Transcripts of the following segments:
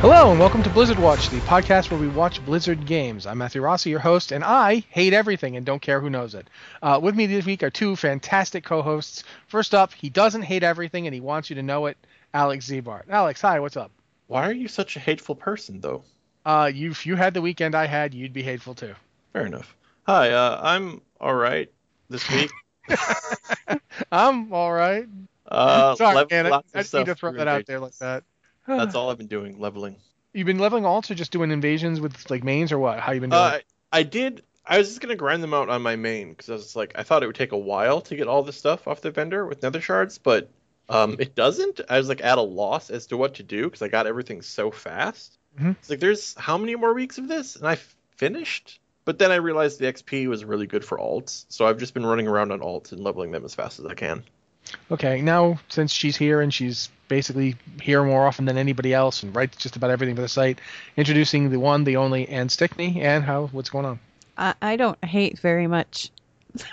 Hello and welcome to Blizzard Watch, the podcast where we watch Blizzard games. I'm Matthew Rossi, your host, and I hate everything and don't care who knows it. Uh, with me this week are two fantastic co-hosts. First up, he doesn't hate everything and he wants you to know it, Alex Ziebart. Alex, hi, what's up? Why are you such a hateful person, though? Uh, you, if you had the weekend I had, you'd be hateful too. Fair enough. Hi, uh, I'm all right this week. I'm all right. Uh, Sorry, man. I, I just need to throw that out there like that. That's all I've been doing, leveling. You've been leveling alts or just doing invasions with like mains or what? How you been doing? Uh, I did. I was just gonna grind them out on my main because I was like, I thought it would take a while to get all the stuff off the vendor with nether shards, but um, it doesn't. I was like at a loss as to what to do because I got everything so fast. Mhm. It's like there's how many more weeks of this, and I finished. But then I realized the XP was really good for alts, so I've just been running around on alts and leveling them as fast as I can. Okay, now since she's here and she's basically here more often than anybody else and writes just about everything for the site, introducing the one, the only, Ann Stickney. Ann, how what's going on? I, I don't hate very much.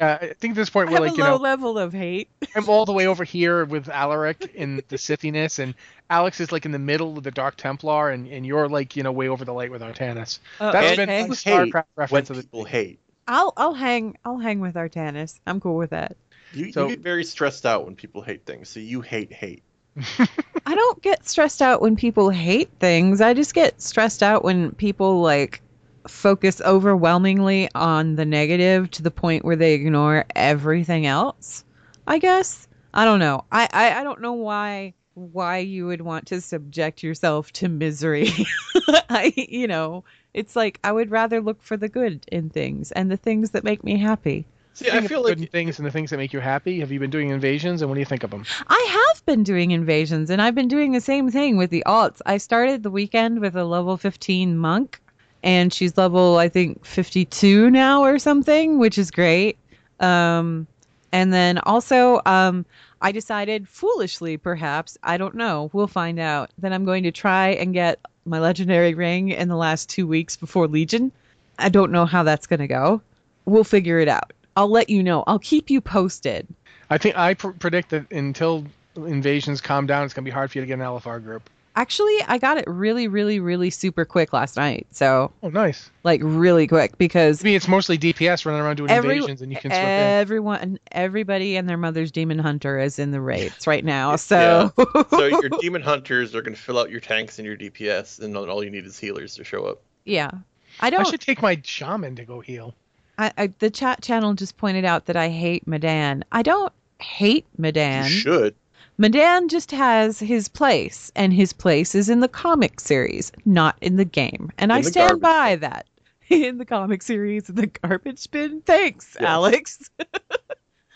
Uh, I think at this point we're have like a you low know level of hate. I'm all the way over here with Alarak in the Sithiness, and Alex is like in the middle of the Dark Templar, and, and you're like you know way over the light with Artanis. Uh, That's And been okay. a hate StarCraft when reference of the people hate. I'll I'll hang I'll hang with Artanis. I'm cool with that. You, So- you get very stressed out when people hate things, so you hate hate. I don't get stressed out when people hate things. I just get stressed out when people like focus overwhelmingly on the negative to the point where they ignore everything else. I guess. I don't know. I, I, I don't know why why you would want to subject yourself to misery. I you know, it's like I would rather look for the good in things and the things that make me happy. See, I of feel good like things and the things that make you happy. Have you been doing invasions, and what do you think of them? I have been doing invasions and I've been doing the same thing with the alts. I started the weekend with a level 15 monk and she's level I think 52 now or something, which is great. Um and then also um I decided foolishly perhaps, I don't know, we'll find out, that I'm going to try and get my legendary ring in the last 2 weeks before Legion. I don't know how that's going to go. We'll figure it out. I'll let you know. I'll keep you posted. I think I pr- predict that until invasions calm down, it's gonna be hard for you to get an LFR group. Actually, I got it really, really, really super quick last night. So, Oh, nice. like, really quick because I mean, it's mostly DPS running around doing every, invasions, and you can slip in. everyone, everybody and their mother's demon hunter is in the raids right now. So, so your demon hunters are going to fill out your tanks and your DPS, and all you need is healers to show up. yeah, I I don't. I should take my shaman to go heal. I, I, the chat channel just pointed out that I hate Med'an. I don't hate Med'an. You should. Med'an just has his place, and his place is in the comic series, not in the game. And I stand garbage by that. in the comic series, in the garbage bin. Thanks, Yes. Alex.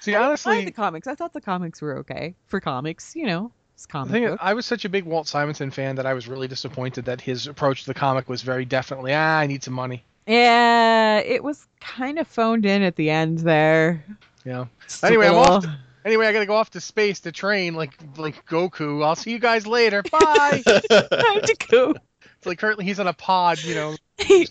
See, honestly, I honestly, like the comics. I thought the comics were okay for comics. You know, This The comic thing is. I was such a big Walt Simonson fan that I was really disappointed that his approach to the comic was very definitely, ah, I need some money. Yeah, it was kind of phoned in at the end there. You know. Anyway, I'm off. To, anyway, I gotta go off to space to train like like Goku. I'll see you guys later. Bye. Time to go. it's like currently he's on a pod, you know, He-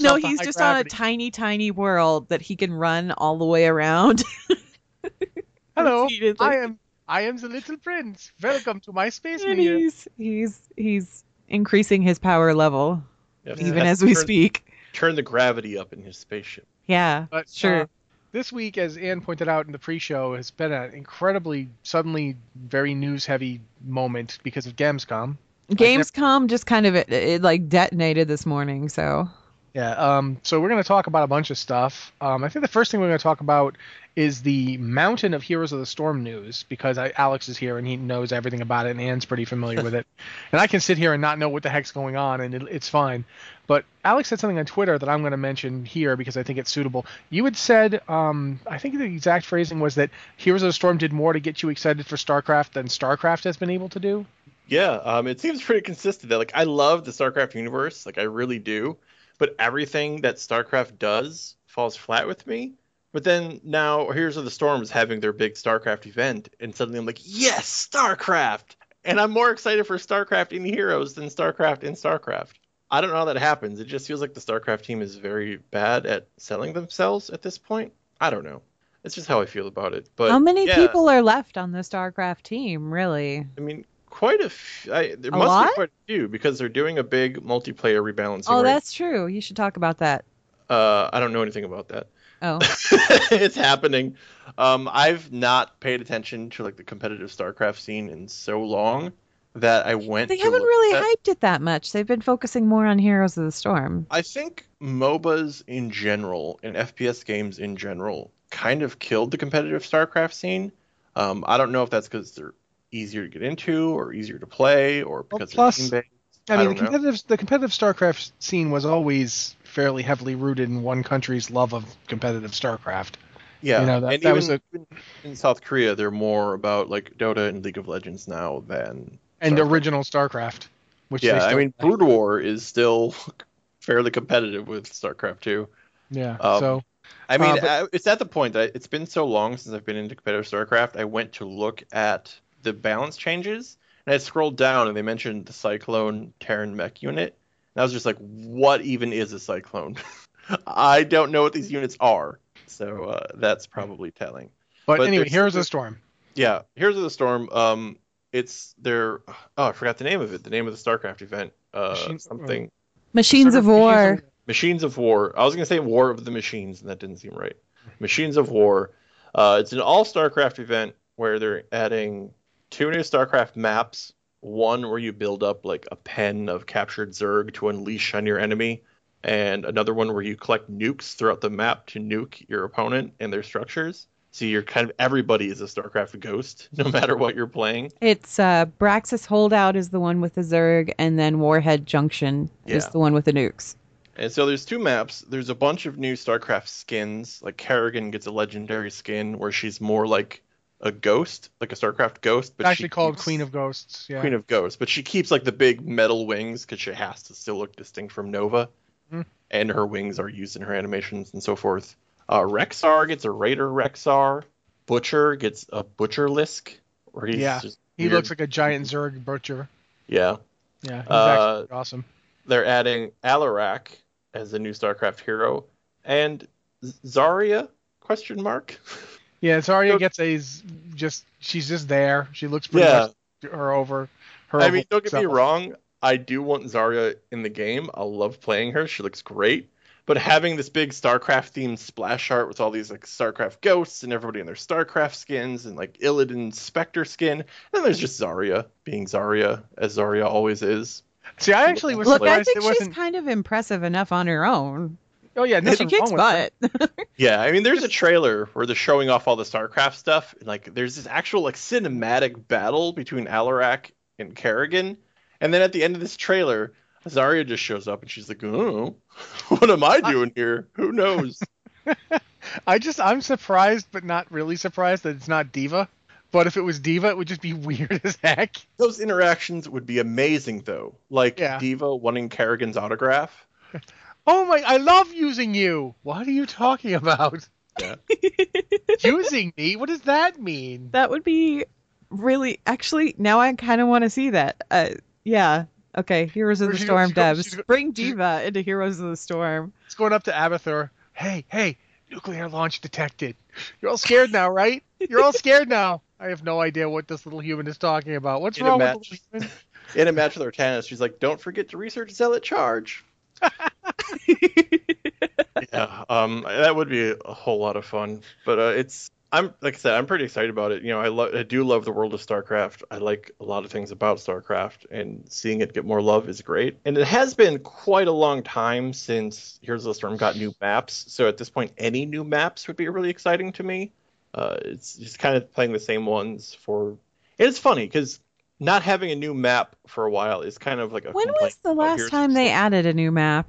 no, he's just gravity. on a tiny, tiny world that he can run all the way around. Hello. I am I am the little prince. Welcome to my space and media. he's he's he's increasing his power level Yeah, even as we turn- speak. Turn the gravity up in his spaceship. Yeah, But sure. uh, this week, as Ann pointed out in the pre-show, has been an incredibly, suddenly, very news-heavy moment because of Gamescom. Gamescom just kind of it, it like detonated this morning. So Yeah. Um. So we're going to talk about a bunch of stuff. Um. I think the first thing we're going to talk about is the mountain of Heroes of the Storm news because I, Alex is here and he knows everything about it and Ann's pretty familiar with it, and I can sit here and not know what the heck's going on and it, it's fine. But Alex said something on Twitter that I'm going to mention here because I think it's suitable. You had said, um, I think the exact phrasing was that Heroes of the Storm did more to get you excited for StarCraft than StarCraft has been able to do. Yeah, um, it seems pretty consistent. That like I love the StarCraft universe, like I really do, but everything that StarCraft does falls flat with me. But then now Heroes of the Storm is having their big StarCraft event, and suddenly I'm like, yes, StarCraft! And I'm more excited for StarCraft in Heroes than StarCraft in StarCraft. I don't know how that happens. It just feels like the StarCraft team is very bad at selling themselves at this point. I don't know. It's just how I feel about it. But how many yeah, people are left on the StarCraft team? Really? I mean, quite a. F- I, there A must lot? be quite a few because they're doing a big multiplayer rebalancing. Oh, right that's true. You should talk about that. Uh, I don't know anything about that. Oh, it's happening. Um, I've not paid attention to like the competitive StarCraft scene in so long that I went. they to haven't really at- hyped it that much. They've been focusing more on Heroes of the Storm. I think MOBAs in general and FPS games in general kind of killed the competitive StarCraft scene. Um, I don't know if that's because they're easier to get into or easier to play or Well, because plus- they're team-based. I mean, the know. competitive the competitive StarCraft scene was always fairly heavily rooted in one country's love of competitive StarCraft. Yeah, You know, that- and that even, was a- even in South Korea, they're more about like Dota and League of Legends now than and StarCraft. original StarCraft. Which Yeah, I mean. Brood War is still fairly competitive with StarCraft too. yeah. um, so I mean, Uh, but- I- it's at the point that it's been so long since I've been into competitive StarCraft. I went to look at the balance changes, and I scrolled down, and they mentioned the Cyclone Terran mech unit. And I was just like, what even is a Cyclone? I don't know what these units are, so uh, that's probably telling. but, but anyway, here's Heroes of the Storm. Yeah, Heroes of the Storm. Um, it's their oh, I forgot the name of it. The name of the StarCraft event. Uh, Machine- something Machines of Machines War. Machines of War. I was gonna say War of the Machines, and that didn't seem right. Machines of War. Uh, it's an all StarCraft event where they're adding two new StarCraft maps. One where you build up like a pen of captured Zerg to unleash on your enemy, and another one where you collect nukes throughout the map to nuke your opponent and their structures. So you're kind of everybody is a StarCraft ghost, no matter what you're playing. It's uh, Braxis Holdout is the one with the Zerg, and then Warhead Junction is the one with the nukes. And so there's two maps. There's a bunch of new StarCraft skins. Like Kerrigan gets a legendary skin where she's more like a ghost, like a StarCraft ghost, but actually she called keeps- Queen of Ghosts. Yeah. Queen of Ghosts, but she keeps like the big metal wings because she has to still look distinct from Nova, Mhm. and her wings are used in her animations and so forth. Uh, Rexxar gets a Raider Rexxar. Butcher gets a Butcher Lisk, where he's Yeah, he looks like a giant Zerg butcher. yeah. Yeah, he's Uh, awesome. they're adding Alarak as a new StarCraft hero and Zarya question mark. Yeah, Zarya so- gets a just she's just there. She looks pretty Yeah. much her over her. I mean, don't get me wrong. I do want Zarya in the game. I love playing her. She looks great. But having this big StarCraft themed splash art with all these like StarCraft ghosts and everybody in their StarCraft skins and like Illidan Spectre skin, and then there's just Zarya being Zarya as Zarya always is. See, I actually was surprised. Look, I think it she's wasn't. kind of impressive enough on her own. Oh yeah, she nothing kicks wrong with her. butt. Yeah, I mean, there's a trailer where they're showing off all the StarCraft stuff, and like, there's this actual like cinematic battle between Alarak and Kerrigan, and then at the end of this trailer, Zarya just shows up and she's like, "Oh, what am I doing here? Who knows?" I just I'm surprised, but not really surprised that it's not D.Va. But if it was D.Va, it would just be weird as heck. Those interactions would be amazing, though. Like Yeah. D.Va wanting Kerrigan's autograph. Oh my! I love using you. What are you talking about? Yeah. using me? What does that mean? That would be really actually now I kind of want to see that. Uh, yeah. Okay, Heroes of the Storm she go- she devs. Bring D.Va into Heroes of the Storm. It's going up to Abathur. Hey, hey! Nuclear launch detected. You're all scared now, right? You're all scared now. I have no idea what this little human is talking about. What's In a wrong with match. the human? In a match with Artanis, she's like, "Don't forget to research Zealot Charge." yeah, um, that would be a whole lot of fun. But uh, it's I'm like I said, I'm pretty excited about it. You know, I love I do love the world of StarCraft. I like a lot of things about StarCraft, and seeing it get more love is great. And it has been quite a long time since Heroes of the Storm got new maps. So at this point, any new maps would be really exciting to me. Uh, it's just kind of playing the same ones for. It's funny because not having a new map for a while is kind of like a. When was the last time they added a new map?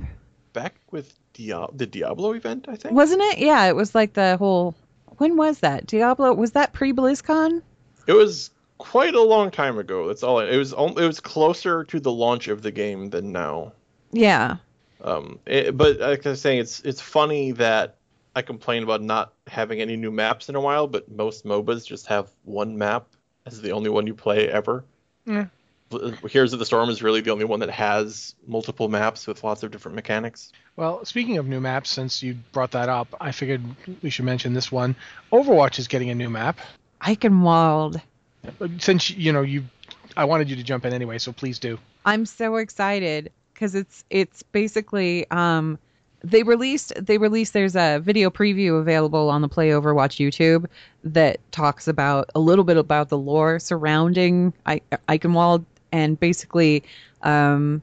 Back with Diablo, the Diablo event? I think. Wasn't it? Yeah, it was like the whole. When was that? Diablo was that pre BlizzCon? It was quite a long time ago. That's all. I, it was. on- It was closer to the launch of the game than now. Yeah. Um, it, but like I was saying, it's it's funny that I complain about not having any new maps in a while, but most MOBAs just have one map as the only one you play ever. Yeah. Heroes of the Storm is really the only one that has multiple maps with lots of different mechanics. Well, speaking of new maps, since you brought that up, I figured we should mention this one. Overwatch is getting a new map. Eichenwald. Since you know you, I wanted you to jump in anyway, so please do. I'm so excited because it's it's basically um they released they released there's a video preview available on the Play Overwatch YouTube that talks about a little bit about the lore surrounding I- Eichenwald and basically um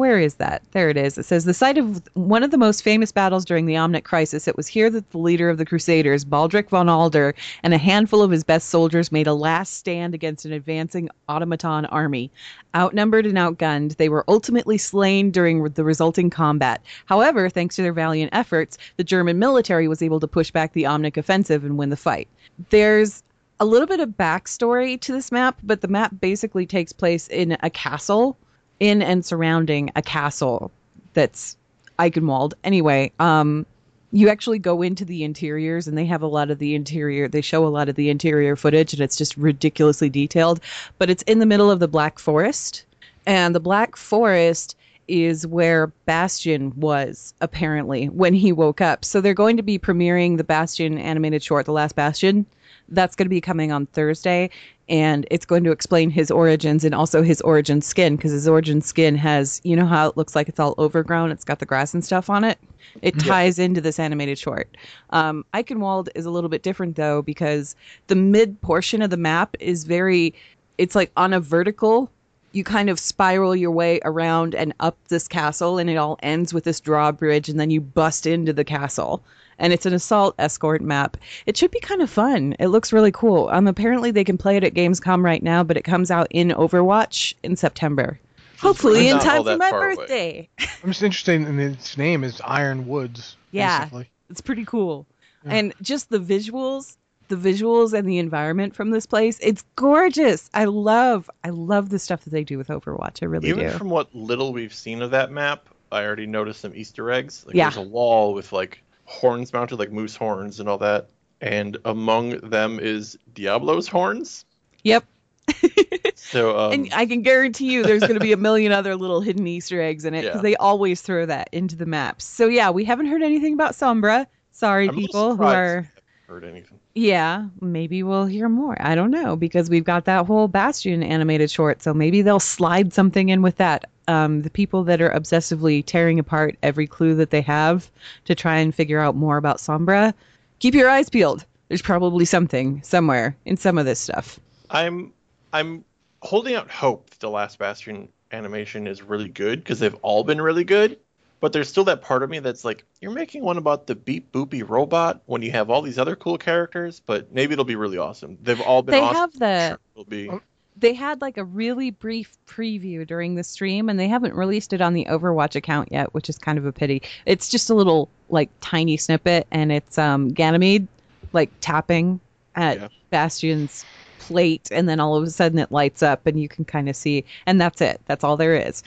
where is that? There it is. It says the site of one of the most famous battles during the Omnic Crisis. It was here that the leader of the Crusaders, Balderich von Adler, and a handful of his best soldiers made a last stand against an advancing automaton army. Outnumbered and outgunned, they were ultimately slain during the resulting combat. However, thanks to their valiant efforts, the German military was able to push back the Omnic offensive and win the fight. There's a little bit of backstory to this map, but the map basically takes place in a castle, in and surrounding a castle that's Eichenwald. Anyway, um, you actually go into the interiors and they have a lot of the interior they show a lot of the interior footage and it's just ridiculously detailed but it's in the middle of the black forest and the black forest is where bastion was apparently when he woke up so they're going to be premiering the bastion animated short the last bastion that's going to be coming on thursday and it's going to explain his origins and also his origin skin because his origin skin has you know how it looks like it's all overgrown it's got the grass and stuff on it? It ties into this animated short. Um, eichenwald is a little bit different though because the mid portion of the map is very it's like on a vertical you kind of spiral your way around and up this castle and it all ends with this drawbridge and then you bust into the castle and it's an assault escort map it should be kind of fun it looks really cool um apparently they can play it at gamescom right now but it comes out in overwatch in september hopefully in time for my far away. birthday I'm just interested in its name is Iron Woods. Yeah. basically. it's pretty cool and just the visuals the visuals and the environment from this place it's gorgeous i love i love the stuff that they do with overwatch i really Even do from what little we've seen of that map, I already noticed some Easter eggs. Like Yeah. There's a wall with like horns mounted, like moose horns and all that. And among them is Diablo's horns. yep So um, and I can guarantee you there's going to be a million other little hidden Easter eggs in it because Yeah. they always throw that into the maps. So yeah, we haven't heard anything about Sombra. Sorry, I'm people who are. Heard anything. Yeah, maybe we'll hear more. I don't know because we've got that whole Bastion animated short, so maybe they'll slide something in with that. Um, the people that are obsessively tearing apart every clue that they have to try and figure out more about Sombra, keep your eyes peeled. There's probably something somewhere in some of this stuff. I'm I'm holding out hope that the Last Bastion animation is really good because they've all been really good. But there's still that part of me that's like, you're making one about the beep boopy robot when you have all these other cool characters, but maybe it'll be really awesome. They've all been They awesome. have the Sure it'll be. They had like a really brief preview during the stream and they haven't released it on the Overwatch account yet, which is kind of a pity. It's just a little like tiny snippet and it's um Ganymede like tapping at Yeah. Bastion's plate, and then all of a sudden it lights up, and you can kind of see, and that's it. That's all there is.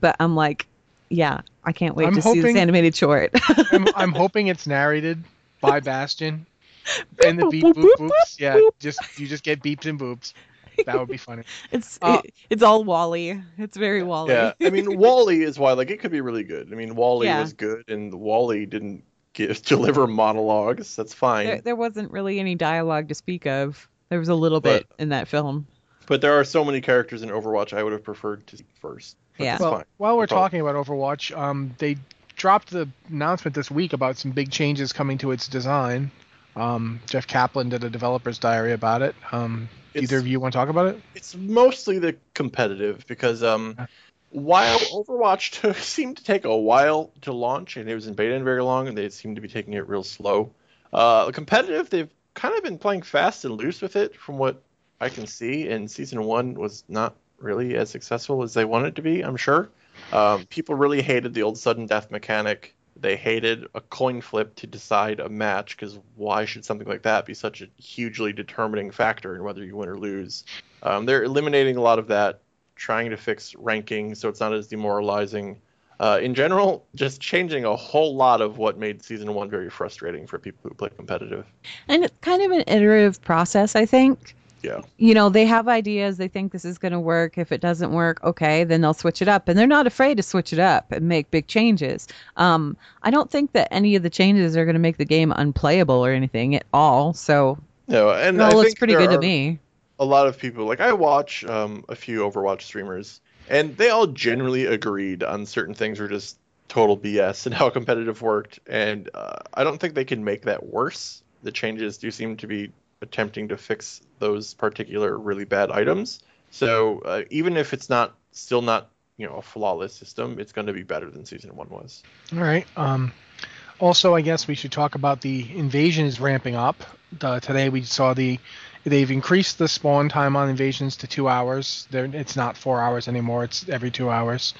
But I'm like, yeah, I can't wait I'm to see this animated short. I'm, I'm hoping it's narrated by Bastion. And the beep boop, boops. Yeah, just you just get beeps and boops. That would be funny. it's Uh, it- it's all WALL-E. It's very WALL-E. Yeah, I mean, WALL-E is why like it could be really good. I mean, WALL-E Yeah. was good, and WALL-E didn't give deliver monologues. That's fine. there, there wasn't really any dialogue to speak of. There was a little bit in that film. But there are so many characters in Overwatch I would have preferred to see first. Yeah. Well, fine. while we're No talking about Overwatch, um, they dropped the announcement this week about some big changes coming to its design. Um, Jeff Kaplan did a developer's diary about it. Um, either of you want to talk about it? It's mostly the competitive because um, while Overwatch seemed to take a while to launch and it was in beta and very long, and they seem to be taking it real slow. Uh, competitive, they've kind of been playing fast and loose with it, from what I can see. And season one was not really as successful as they wanted it to be. I'm sure. Um, people really hated the old sudden death mechanic. They hated a coin flip to decide a match because why should something like that be such a hugely determining factor in whether you win or lose? Um, they're eliminating a lot of that, trying to fix ranking so it's not as demoralizing. Uh, in general, just changing a whole lot of what made season one very frustrating for people who play competitive. And it's kind of an iterative process, I think. Yeah. You know, they have ideas, they think this is going to work. If it doesn't work, okay, then they'll switch it up. And they're not afraid to switch it up and make big changes. Um, I don't think that any of the changes are going to make the game unplayable or anything at all. So No, and it looks pretty good to me. A lot of people, like I watch um, a few Overwatch streamers, and they all generally agreed on certain things were just total BS and how competitive worked. And uh, I don't think they can make that worse. The changes do seem to be attempting to fix those particular really bad items. So uh, even if it's not still not you know a flawless system, it's going to be better than season one was. All right. Um, also, I guess we should talk about the invasion is ramping up. Uh, today we saw the they've increased the spawn time on invasions to two hours. They're, it's not four hours anymore. It's every two hours.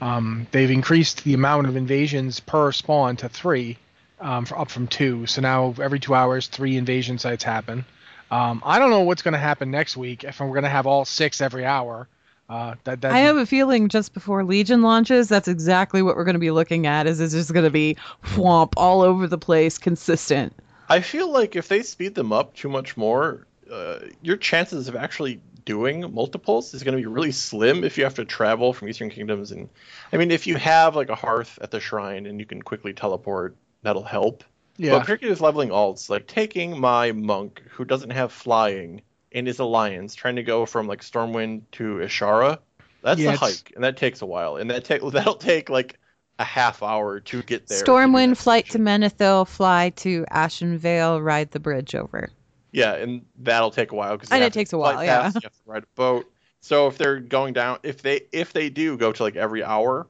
Um, they've increased the amount of invasions per spawn to three, um, for, up from two. So now every two hours, three invasion sites happen. Um, I don't know what's going to happen next week if we're going to have all six every hour. Uh, that, that, I have a feeling just before Legion launches, that's exactly what we're going to be looking at. Is it's just going to be whomp all over the place, consistent. I feel like if they speed them up too much more, uh, your chances of actually doing multiples is going to be really slim if you have to travel from Eastern Kingdoms. And I mean, if you have like a hearth at the shrine and you can quickly teleport, that'll help. yeah. But particularly with leveling alts, like taking my monk who doesn't have flying and is alliance, trying to go from like Stormwind to Azshara, that's Yeah, a hike, and that takes a while, and that take that'll take like a half hour to get there. Stormwind, flight to. Menethil, fly to Ashenvale, ride the bridge over. Yeah, and that'll take a while because And it takes a while, yeah. You have to ride a boat. So if they're going down, if they if they do go to like every hour,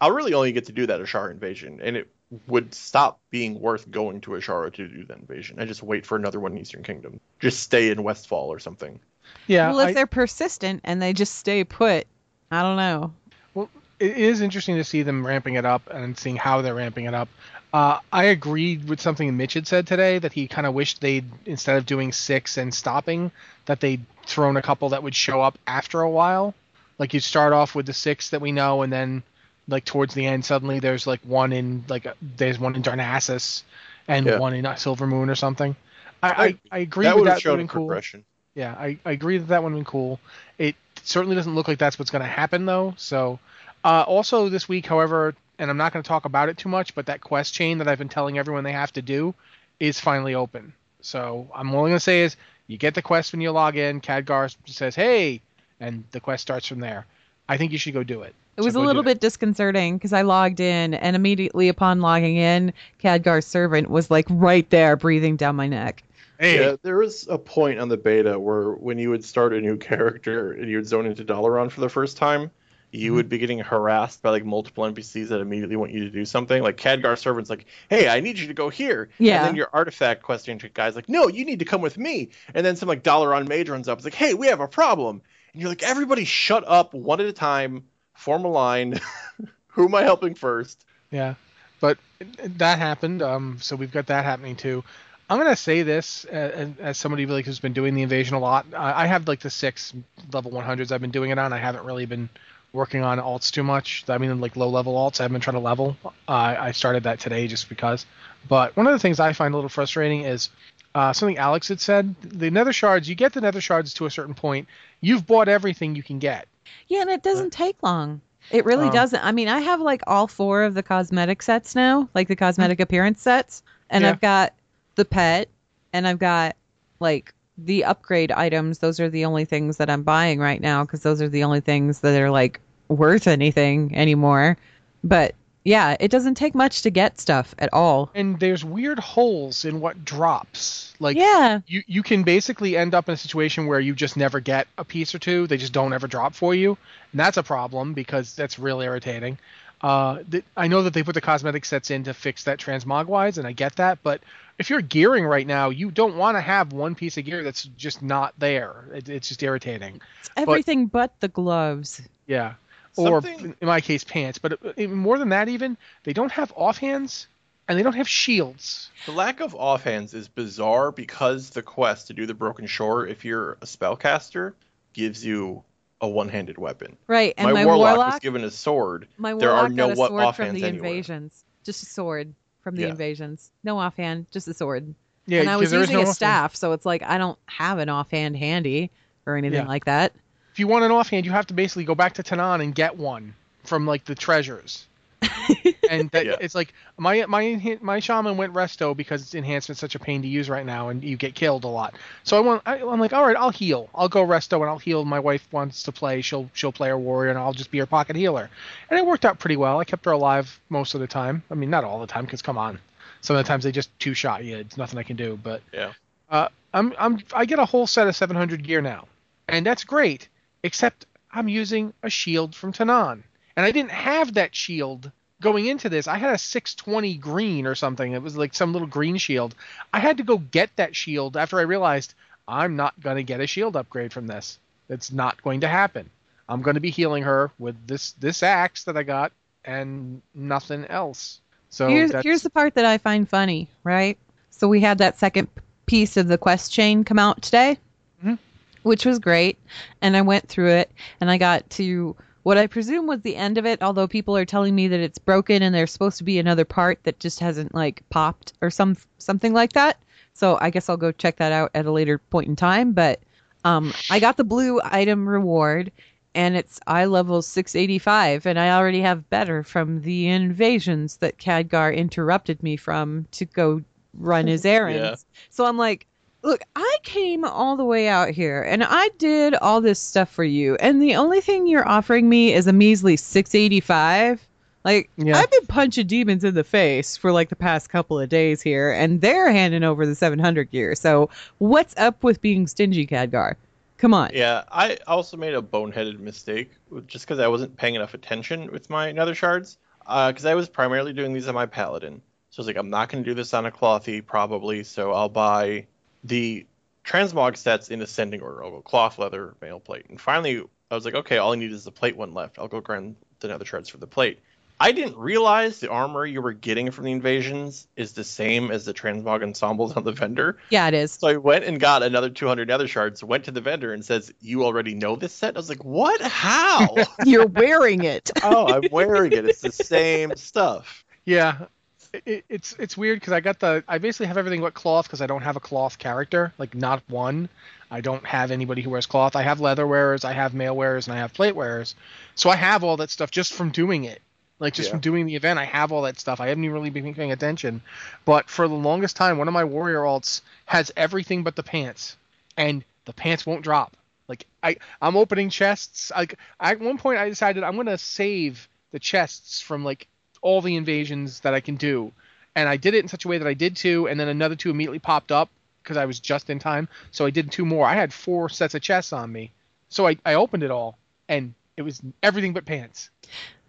I'll really only get to do that Azshara invasion, and it would stop being worth going to Azshara to do that invasion. I just wait for another one in Eastern Kingdom. Just stay in Westfall or something. yeah. well, if I- they're persistent and they just stay put, I don't know. Well, it is interesting to see them ramping it up and seeing how they're ramping it up. Uh, I agreed with something Mitch had said today that he kind of wished they'd instead of doing six and stopping, that they'd thrown a couple that would show up after a while. Like you'd start off with the six that we know, and then like towards the end, suddenly there's like one in like there's one in Darnassus, and Yeah. one in uh, Silvermoon or something. I I, I- agree that with that. shown Would have been cool. Yeah, I, I agree that that would have been cool. It certainly doesn't look like that's what's going to happen, though. So, uh, also this week, however, and I'm not going to talk about it too much, but that quest chain that I've been telling everyone they have to do is finally open. So, I'm only going to say is you get the quest when you log in. Khadgar says, hey, and the quest starts from there. I think you should go do it. It So was a little bit disconcerting because I logged in and immediately upon logging in, Khadgar's servant was like right there breathing down my neck. Hey, Yeah, there was a point on the beta where when you would start a new character and you would zone into Dalaran for the first time, you Mm-hmm. would be getting harassed by like multiple NPCs that immediately want you to do something. Like Khadgar servant's like, "Hey, I need you to go here." Yeah. And then your artifact question guy's like, "No, you need to come with me." And then some like Dalaran mage runs up, it's like, "Hey, we have a problem." And you're like, "Everybody, shut up, one at a time, form a line. Who am I helping first? Yeah, but that happened. Um, so we've got that happening too. I'm gonna say this as, as somebody like who's been doing the invasion a lot. I, I have like the six level 100s I've been doing it on. I haven't really been working on alts too much. I mean, like low level alts. I haven't been trying to level. Uh, I started that today just because. But one of the things I find a little frustrating is uh, something Alex had said. The nether shards, you get the nether shards to a certain point. You've bought everything you can get. Yeah, and it doesn't take long. It really Um, doesn't. I mean, I have like all four of the cosmetic sets now, like the cosmetic appearance sets, and Yeah. I've got the pet, and I've got like the upgrade items. Those are the only things that I'm buying right now because those are the only things that are like worth anything anymore. But yeah, it doesn't take much to get stuff at all. And there's weird holes in what drops. Like yeah, you you can basically end up in a situation where you just never get a piece or two. They just don't ever drop for you, and that's a problem because that's real irritating. Uh, th- I know that they put the cosmetic sets in to fix that transmogwise, and I get that. But if you're gearing right now, you don't want to have one piece of gear that's just not there. It, it's just irritating. everything but the gloves. Yeah. Or Something- in my case, pants. But uh, more than that, even they don't have offhands, and they don't have shields. The lack of offhands is bizarre because the quest to do the Broken Shore, if you're a spellcaster, gives you a one-handed weapon. Right, and my, my, warlock, warlock, was given a sword. my there warlock are no got a what sword from the anywhere. invasions. Just a sword from the Yeah. invasions. No offhand, just a sword. Yeah, and I was using no a offhand. staff, so it's like I don't have an offhand handy or anything Yeah. like that. If you want an offhand, you have to basically go back to Tanaan and get one from like the treasures. and that, Yeah. it's like my my my shaman went resto because it's enhancement's such a pain to use right now, and you get killed a lot. So I want I, I'm like, all right, I'll heal. I'll go resto and I'll heal. My wife wants to play. She'll she'll play her warrior, and I'll just be her pocket healer. And it worked out pretty well. I kept her alive most of the time. I mean, not all the time, because come on, some of the times they just two shot you. It's nothing I can do. But Yeah. uh, I'm I'm I get a whole set of 700 gear now, and that's great. Except I'm using a shield from Tanaan, and I didn't have that shield going into this. I had a 620 green or something. It was like some little green shield. I had to go get that shield after I realized I'm not gonna get a shield upgrade from this. It's not going to happen. I'm going to be healing her with this this axe that I got and nothing else. So here's here's the part that I find funny, right? So we had that second piece of the quest chain come out today, Mhm. Which was great, and I went through it and I got to what I presume was the end of it. Although people are telling me that it's broken and there's supposed to be another part that just hasn't like popped or some something like that. So I guess I'll go check that out at a later point in time. But um, I got the blue item reward, and it's eye level 685, and I already have better from the invasions that Khadgar interrupted me from to go run his errands. So I'm like, look, I came all the way out here, and I did all this stuff for you, and the only thing you're offering me is a measly 685. Like Yeah. I've been punching demons in the face for like the past couple of days here, and they're handing over the 700 gear. So what's up with being stingy, Khadgar? Come on. Yeah, I also made a boneheaded mistake just because I wasn't paying enough attention with my nether shards. Uh, because I was primarily doing these on my paladin. So I was like, I'm not going to do this on a clothy probably, so I'll buy the transmog sets in ascending order. I'll go cloth, leather, mail plate. And finally, I was like, okay, all I need is the plate one left. I'll go grind the nether shards for the plate. I didn't realize the armor you were getting from the invasions is the same as the transmog ensembles on the vendor. Yeah, it is. So I went and got another 200 nether shards, went to the vendor and says, You already know this set? I was like, What? How? You're wearing it. oh, I'm wearing it. It's the same stuff. Yeah, it, it's it's weird because I got the I basically have everything but cloth because I don't have a cloth character, like not one. I don't have anybody who wears cloth. I have leather wearers, I have mail wearers, and I have plate wearers. So I have all that stuff just from doing it. Like just Yeah. from doing the event, I have all that stuff. I haven't even really been paying attention. But for the longest time, one of my warrior alts has everything but the pants, and the pants won't drop. Like I, I'm opening chests. Like at one point, I decided I'm gonna save the chests from like all the invasions that I can do, and I did it in such a way that I did two, and then another two immediately popped up because I was just in time. So I did two more. I had four sets of chests on me, so I, I opened it all, and it was everything but pants.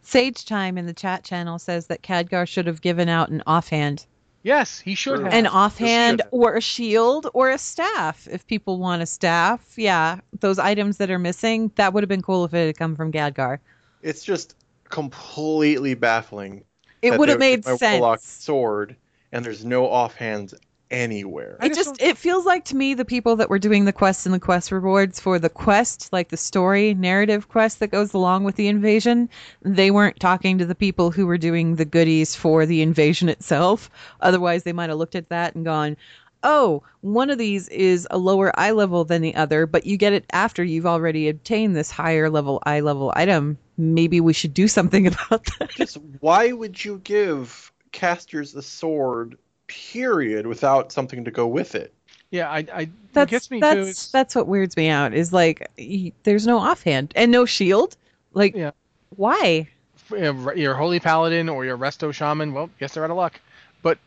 Sage Time in the chat channel says that Khadgar should have given out an offhand. Yes, he should Sure. have. An offhand or a shield or a staff if people want a staff. Yeah, those items that are missing, that would have been cool if it had come from Khadgar. It's just completely baffling. It would have made take my warlock sense. sword and there's no offhands anywhere. It just just it feels like to me the people that were doing the quests and the quest rewards for the quest like the story narrative quest that goes along with the invasion they weren't talking to the people who were doing the goodies for the invasion itself otherwise they might have looked at that and gone oh one of these is a lower eye level than the other but you get it after you've already obtained this higher level eye level item maybe we should do something about that Just why would you give casters a sword, period, without something to go with it? Yeah, I, I that's gets me that's too. Is, that's what weirds me out is like y- there's no offhand and no shield like Yeah. why uh, your holy paladin or your resto shaman. Well, guess they're out of luck. But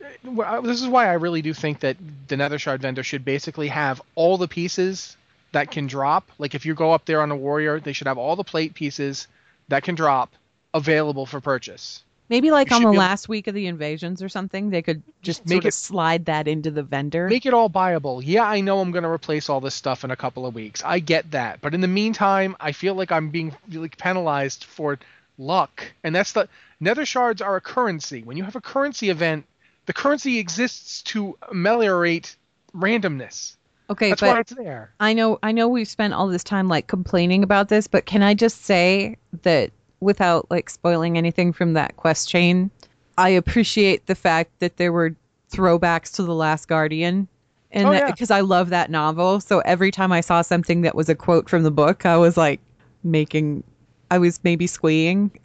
uh, this is why I really do think that the Nether Shard vendor should basically have all the pieces that can drop. Like if you go up there on a warrior, they should have all the plate pieces that can drop available for purchase. maybe like You on the able- last week of the invasions or something they could just Make it- slide that into the vendor Make it all buyable. Yeah, I know I'm going to replace all this stuff in a couple of weeks. I get that. But in the meantime, I feel like I'm being like penalized for luck. And that's the Nether Shards are a currency. When you have a currency event, the currency exists to ameliorate randomness. okay That's but why it's there. I know I know we've spent all this time like complaining about this, but can I just say that without like spoiling anything from that quest chain, I appreciate the fact that there were throwbacks to the Last Guardian. And Oh, yeah. because I love that novel, so every time I saw something that was a quote from the book, I was like making I was maybe squeeing.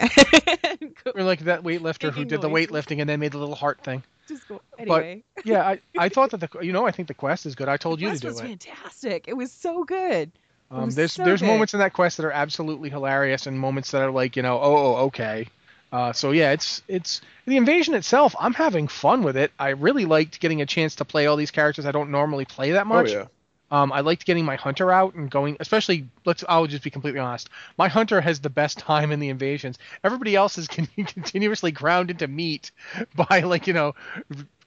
We're like that weightlifter who did the weightlifting and then made the little heart thing. Just go- anyway. Yeah, I, I thought that the you know I think the quest is good. I told the you to do was it. Was fantastic. It was so good. Um, there's so there's good. moments in that quest that are absolutely hilarious and moments that are like you know oh, oh okay. Uh, so yeah, it's it's the invasion itself. I'm having fun with it. I really liked getting a chance to play all these characters I don't normally play that much. Oh yeah. Um, I liked getting my hunter out and going, especially. Let's. I'll just be completely honest. My hunter has the best time in the invasions. Everybody else is con- continuously ground into meat by like you know,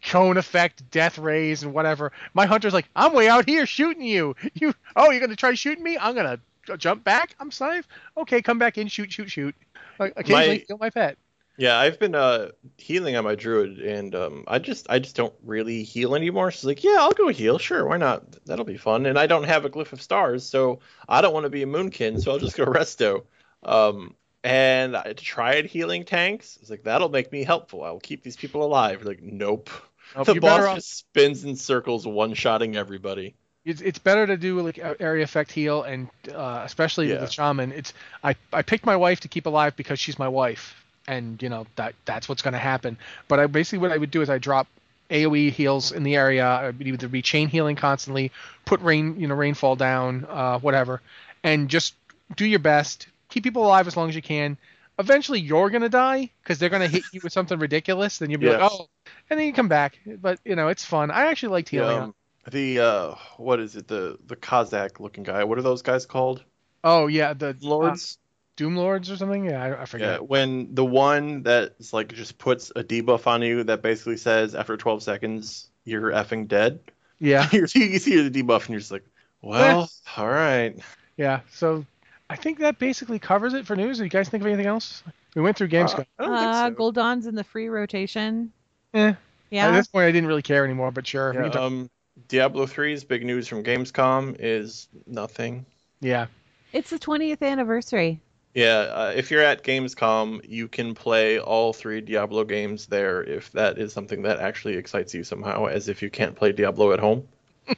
cone effect, death rays, and whatever. My hunter's like, I'm way out here shooting you. You. Oh, you're gonna try shooting me? I'm gonna jump back. I'm safe. Okay, come back in. Shoot, shoot, shoot. Occasionally My- kill my pet. Yeah, I've been uh healing on my druid, and um I just I just don't really heal anymore. She's like, yeah, I'll go heal, sure, why not? That'll be fun. And I don't have a glyph of stars, so I don't want to be a moonkin, so I'll just go resto. Um, and I tried healing tanks. It's like that'll make me helpful. I'll keep these people alive. Like, nope. Nope, the boss off- just spins in circles, one shotting everybody. it's, it's better to do like area effect heal and uh, especially with the shaman it's I, I picked my wife to keep alive because she's my wife and you know that that's what's going to happen but i basically what i would do is i drop aoe heals in the area i would either be chain healing constantly put rain you know rainfall down uh, whatever and just do your best keep people alive as long as you can eventually you're going to die because they're going to hit you with something ridiculous then you'll be like oh and then you come back but you know it's fun i actually liked healing Um, the uh, what is it? The the Kazzak looking guy. What are those guys called? oh yeah the Lords. Doom Lords or something? Yeah, I, I Yeah, forget. when the one that's like just puts a debuff on you that basically says after 12 seconds you're effing dead. Yeah, you see you see the debuff and you're just like, well, all right. yeah. So I think that basically covers it for news. Do you guys think of anything else? We went through Gamescom. Uh, I don't Uh, so. Goldon's in the free rotation. eh. At this point, I didn't really care anymore. But sure. Yeah, um, Diablo 3's big news from Gamescom is nothing. yeah. It's the 20th anniversary. Yeah, uh, if you're at Gamescom, you can play all three Diablo games there if that is something that actually excites you somehow, as if you can't play Diablo at home.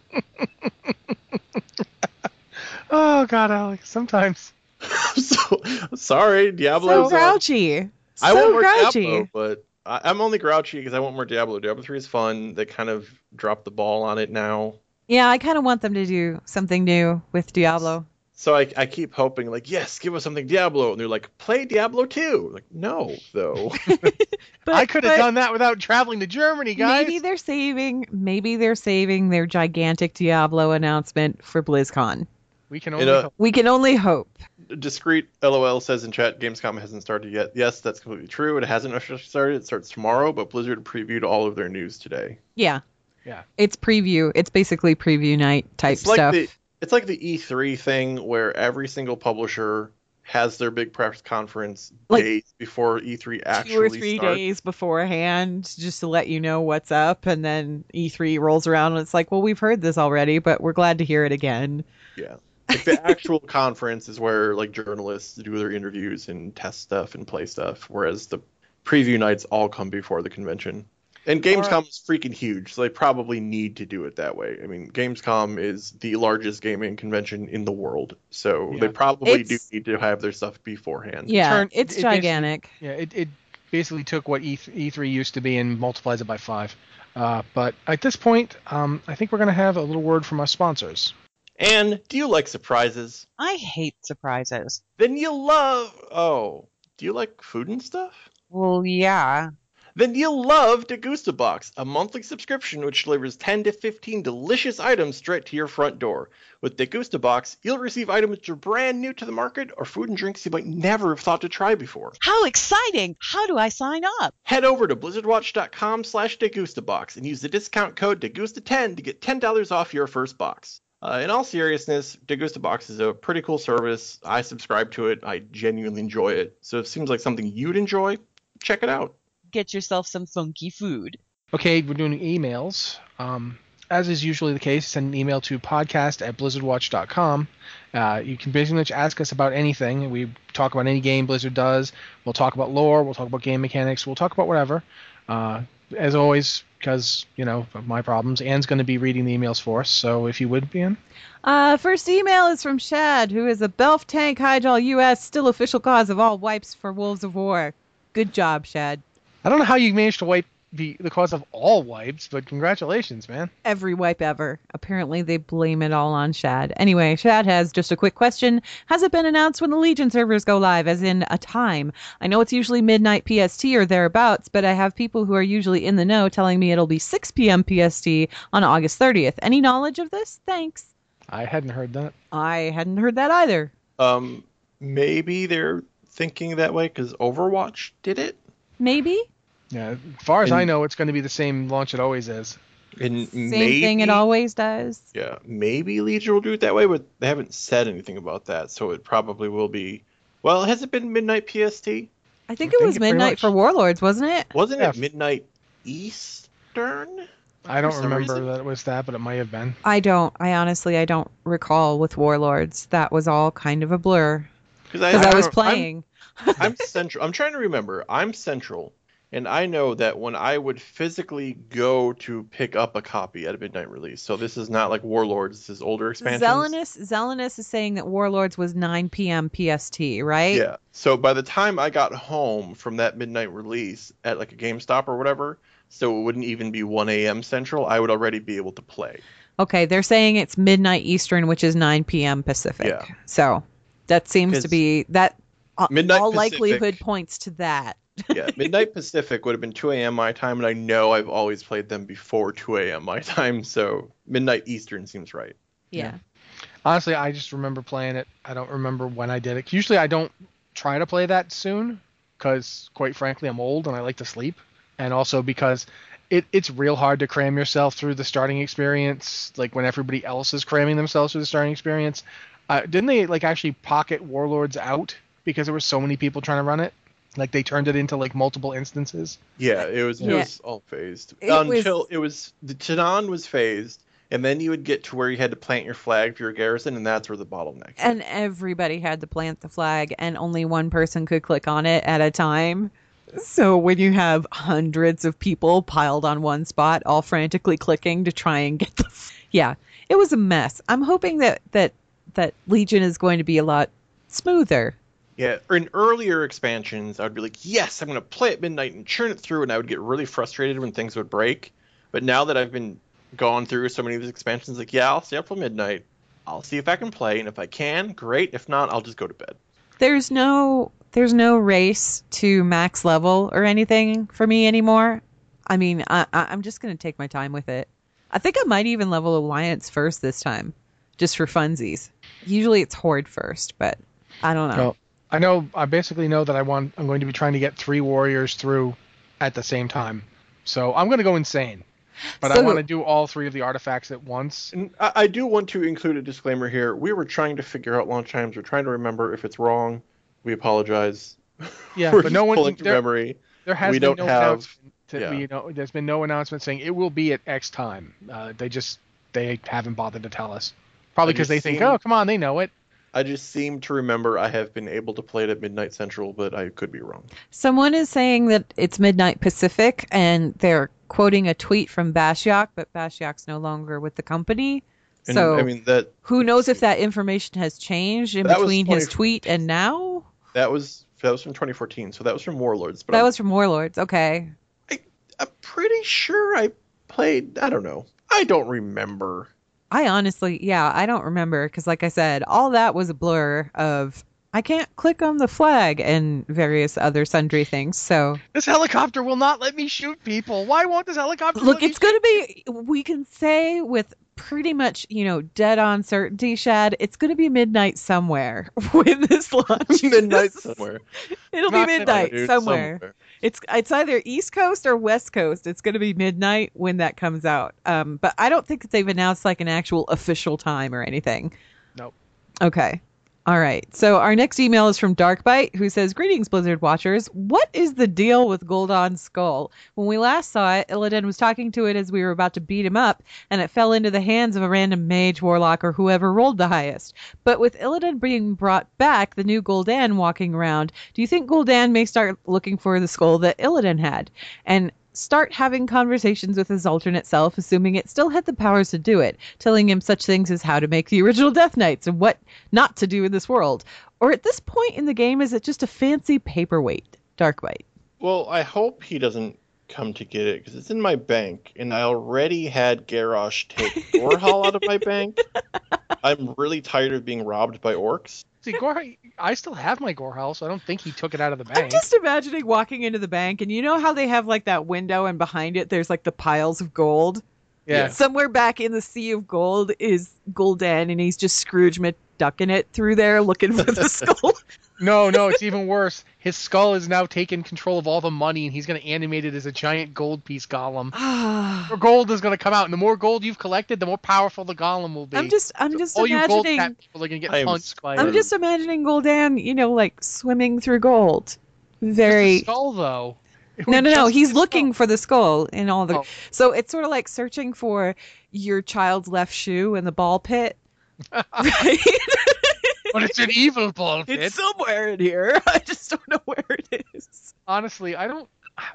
Oh God, Alex. Sometimes. so sorry, Diablo. So Diablo's. uh, grouchy. I so want more grouchy. Diablo, but I, I'm only grouchy because I want more Diablo. Diablo 3 is fun. They kind of dropped the ball on it now. Yeah, I kind of want them to do something new with Diablo. So I, I keep hoping, like, yes, give us something Diablo. And they're like, play Diablo 2. Like, no, though. But I could have done that without traveling to Germany, guys. Maybe they're saving. Maybe they're saving their gigantic Diablo announcement for BlizzCon. we can only. know- hope. We can only hope. Discreet LOL says in chat, Gamescom hasn't started yet. Yes, that's completely true. It hasn't officially started. It starts tomorrow, but Blizzard previewed all of their news today. Yeah. Yeah. It's preview. It's basically preview night type it's like stuff. the it's like the E3 thing where every single publisher has their big press conference Like, days before E3 actually Two or three starts. days beforehand, just to let you know what's up, and then E3 rolls around and it's like, well, we've heard this already, but we're glad to hear it again. Yeah. Like the actual conference is where like journalists do their interviews and test stuff and play stuff, whereas the preview nights all come before the convention. And Gamescom is freaking huge, so they probably need to do it that way. I mean, Gamescom is the largest gaming convention in the world, so Yeah. they probably It's- do need to have their stuff beforehand. Yeah, Turn- it's it basically- gigantic. Yeah, it, it basically took what E E3 used to be and multiplies it by five. Uh, but at this point, um, I think we're going to have a little word from our sponsors. And do you like surprises? I hate surprises. Then you'll love. Oh, do you like food and stuff? Well, yeah. Then you'll love Degusta Box, a monthly subscription which delivers 10 to 15 delicious items straight to your front door. With Degusta Box, you'll receive items that are brand new to the market or food and drinks you might never have thought to try before. How exciting! How do I sign up? Head over to blizzardwatch.com slash degustabox and use the discount code degusta10 to get $10 off your first box. Uh, in all seriousness, Degusta Box is a pretty cool service. I subscribe to it. I genuinely enjoy it. So if it seems like something you'd enjoy, check it out. Get yourself some funky food. Okay, we're doing emails. Um, as is usually the case, send an email to podcast at blizzardwatch.com. Uh, you can basically just ask us about anything. We talk about any game Blizzard does. We'll talk about lore. We'll talk about game mechanics. We'll talk about whatever. Uh, as always, because, you know, of my problems, Anne's going to be reading the emails for us. So if you would, Anne. Uh, first email is from Shad, who is a Belf Tank Hydraul US, still official cause of all wipes for Wolves of War. Good job, Shad. I don't know how you managed to wipe the, the cause of all wipes, but congratulations, man. Every wipe ever. Apparently, they blame it all on Shad. Anyway, Shad has just a quick question. Has it been announced when the Legion servers go live, as in a time? I know it's usually midnight PST or thereabouts, but I have people who are usually in the know telling me it'll be 6 p.m. PST on August 30th. Any knowledge of this? Thanks. I hadn't heard that. I hadn't heard that either. Um, maybe they're thinking that way because Overwatch did it. Maybe? Yeah, as far as I know, it's going to be the same launch it always is. And Same maybe, thing it always does. Yeah, maybe Legion will do it that way, but they haven't said anything about that, so it probably will be. Well, has it been midnight PST? I think I it think was it midnight for Warlords, wasn't it? Wasn't Yeah. it midnight Eastern? I don't remember reason. that it was that, but it might have been. I don't. I honestly, I don't recall with Warlords. That was all kind of a blur Because because I, was I'm- playing. I'm central. I'm trying to remember. I'm central, and I know that when I would physically go to pick up a copy at a midnight release. So this is not like Warlords. This is older expansions. Zelenus, Zelenus is saying that Warlords was 9 p.m. PST, right? Yeah. So by the time I got home from that midnight release at like a GameStop or whatever, so it wouldn't even be 1 a.m. Central, I would already be able to play. Okay, they're saying it's midnight Eastern, which is 9 p.m. Pacific. Yeah. So that seems to be that. uh, Midnight all Pacific- likelihood points to that. Yeah, midnight Pacific would have been 2 a.m. my time, and I know I've always played them before 2 a.m. my time, so midnight Eastern seems right. Yeah. Honestly, I just remember playing it. I don't remember when I did it. Usually, I don't try to play that soon because, quite frankly, I'm old and I like to sleep, and also because it, it's real hard to cram yourself through the starting experience, like when everybody else is cramming themselves through the starting experience. Uh, didn't they like actually pocket Warlords out because there were so many people trying to run it? Like they turned it into like multiple instances. Yeah, it was it Yeah. was all phased It until was- it was the Tanaan was phased, and then you would get to where you had to plant your flag for your garrison, and that's where the bottleneck. hit. And everybody had to plant the flag, and only one person could click on it at a time. So when you have hundreds of people piled on one spot, all frantically clicking to try and get the, yeah, it was a mess. I'm hoping that that that Legion is going to be a lot smoother. Yeah, in earlier expansions, I would be like, yes, I'm going to play at midnight and churn it through, and I would get really frustrated when things would break. But now that I've been gone through so many of these expansions, like, yeah, I'll stay up till midnight. I'll see if I can play, and if I can, great. If not, I'll just go to bed. There's no there's no race to max level or anything for me anymore. I mean, I, I I'm just gonna take my time with it. I think I might even level Alliance first this time, just for funsies. Usually it's Horde first, but I don't know. Well, I know. I basically know that I want. I'm going to be trying to get three warriors through at the same time. So I'm going to go insane. But I want to do all three of the artifacts at once. And I, I do want to include a disclaimer here. We were trying to figure out launch times. We're trying to remember if it's wrong. we apologize. Yeah, We're but no just one- pulling from there- memory. There has We been don't no have- To, yeah. you know, there's been no announcement saying it will be at X time. Uh, they just they haven't bothered to tell us. Probably because just they think, oh, come on, they know it. I just seem to remember I have been able to play it at midnight central, but I could be wrong. Someone is saying that it's midnight Pacific, and they're quoting a tweet from Bashiok, but Bashiok's no longer with the company. And so I mean that who knows if that information has changed in between his tweet and now? that was that was from 2014, so that was from Warlords. But that I'm, was from Warlords. Okay. I, I'm pretty sure I played. I don't know. I don't remember. I honestly, yeah, I don't remember because, like I said, all that was a blur of I can't click on the flag and various other sundry things. So This helicopter will not let me shoot people. Why won't this helicopter? look, it's going to be. We can say with pretty much, you know, dead on certainty, Shad, it's going to be midnight somewhere when this launches. midnight somewhere. It'll Not be midnight, midnight Dude, somewhere. It's it's either East Coast or West Coast. It's going to be midnight when that comes out. Um, but I don't think that they've announced like an actual official time or anything. Nope. Okay. All right. So our next email is from Darkbite, who says, "Greetings, Blizzard watchers. What is the deal with Gul'dan's skull? When we last saw it, Illidan was talking to it as we were about to beat him up, and it fell into the hands of a random mage, warlock, or whoever rolled the highest. But with Illidan being brought back, the new Gul'dan walking around, do you think Gul'dan may start looking for the skull that Illidan had, and start having conversations with his alternate self, assuming it still had the powers to do it, telling him such things as how to make the original Death Knights and what not to do in this world? Or at this point in the game, is it just a fancy paperweight? Darkbite. Well, I hope he doesn't come to get it because it's in my bank, and I already had Garrosh take Gorehowl out of my bank. I'm really tired of being robbed by orcs. See, Gore, I still have my Gorehowl, so I don't think he took it out of the bank. I'm just imagining walking into the bank, and you know how they have like that window, and behind it there's like the piles of gold. Yeah. Somewhere back in the sea of gold is Gul'dan, and he's just Scrooge McDucking it through there, looking for the skull. No, no, it's even worse. His skull has now taken control of all the money, and he's going to animate it as a giant gold piece golem. More gold is going to come out, and the more gold you've collected, the more powerful the golem will be. I'm just, I'm just all you gold imagining. cat people are going to I get am punched by I'm it. just imagining Gul'dan, you know, like swimming through gold. Very. Just skull, though. No, no, no. He's be the looking for the skull in all the. Oh. So it's sort of like searching for your child's left shoe in the ball pit. right? But it's an evil ball pit. it's somewhere in here. I just don't know where it is. honestly, I don't.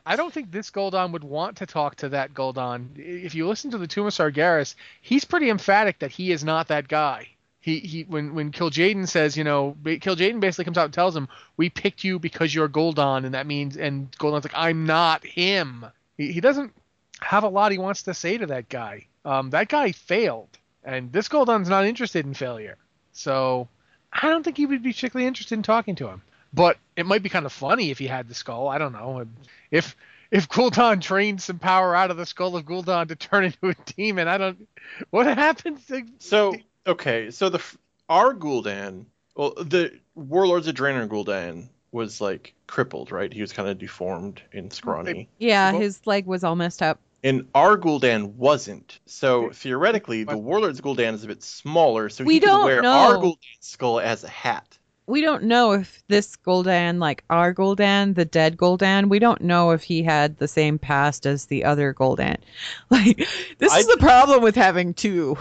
I don't think this Gul'dan would want to talk to that Gul'dan. If you listen to the Tomb of Sargeras, he's pretty emphatic that he is not that guy. He he when when Kil'jaeden says, you know, ba- Kil'jaeden basically comes out and tells him, "We picked you because you're Gul'dan," and that means and Gul'dan's like, "I'm not him." He, he doesn't have a lot he wants to say to that guy. Um, that guy failed, and this Gul'dan's not interested in failure. So I don't think he would be particularly interested in talking to him. But it might be kind of funny if he had the skull. I don't know. If if Gul'dan trained some power out of the skull of Gul'dan to turn into a demon, I don't. What happens? To, So okay, so the our Gul'dan, well, the Warlords of Draenor Gul'dan was like crippled, right? He was kind of deformed and scrawny. Yeah, his leg was all messed up. And our Gul'dan wasn't. So theoretically, the Warlords Gul'dan is a bit smaller, so We he could don't wear know. our Gul'dan skull as a hat. We don't know if this Gul'dan, like our Gul'dan, the dead Gul'dan, we don't know if he had the same past as the other Gul'dan. Like, this I- is the problem with having two.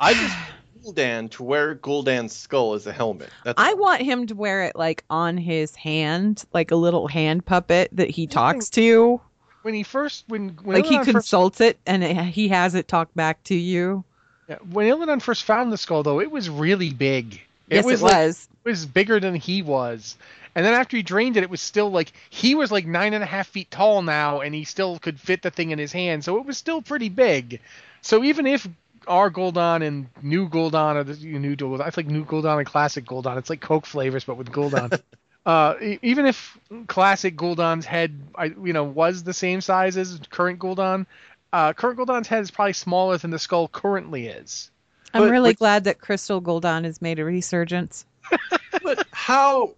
I just Gul'dan to wear Gul'dan's skull as a helmet. That's I all. want him to wear it like on his hand, like a little hand puppet that he talks to. When he first when when Like he Illidan first, consults it and it, he has it talk back to you. yeah, when Illidan first found the skull though, it was really big. It yes, was it like, was. it was bigger than he was. And then after he drained it, it was still like he was like nine and a half feet tall now, and he still could fit the thing in his hand. So it was still pretty big. So even if our Gul'dan and new Gul'dan or the new Gul'dan, I think new Gul'dan and classic Gul'dan, it's like Coke flavors but with Gul'dan. uh, e- even if classic Gul'dan's head, I, you know, was the same size as current Gul'dan, uh, current Gul'dan's head is probably smaller than the skull currently is. I'm but- really but- glad that Crystal Gul'dan has made a resurgence. But how?